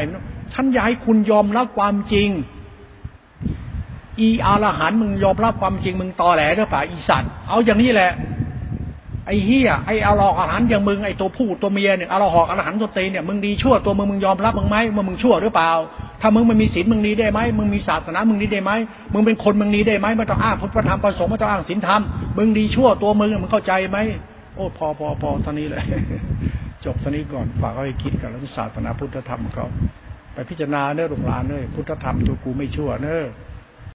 ท่านอยากให้คุณยอมรับความจริง อีอารหันมึงยอมรับความจริงมึงตอแหลหรือเปล่าอีสัตว์เอาอย่างนี้แหละไอ้เฮียไอ้อาลอกอาหารอย่างมึงไอ้ตัวผู้ตัวเมียเนี่ยอาลหอกอาหารตัวเตเนี่ยมึงดีชั่วตัวมึงมึงยอมรับมึงไหมว่ามึงชั่วหรือเปล่า ถ้ามึงไม่มีศีลมึงนี้ได้ไหมมึงมีศาสนามึงนี้ได้ไหมมึงเป็นคนมึงนี้ได้ไหมไม่ต้องอ้างพุทธธรรมประสงค์ไม่ต้องอ้างศีลธรรมมึงดีชั่วตัวมึงมึงเข้าใจไหมโอ้พอพอพอตอนนี้เลยจบตอนนี้ก่อนฝากเขาให้คิดกันแล้วศาสนาพุทธธรรมเขาไปพิจารณาเนื้อหลงหลานเนื้อพุทธธรรมตัวกูไม่ชั่วเนื้อ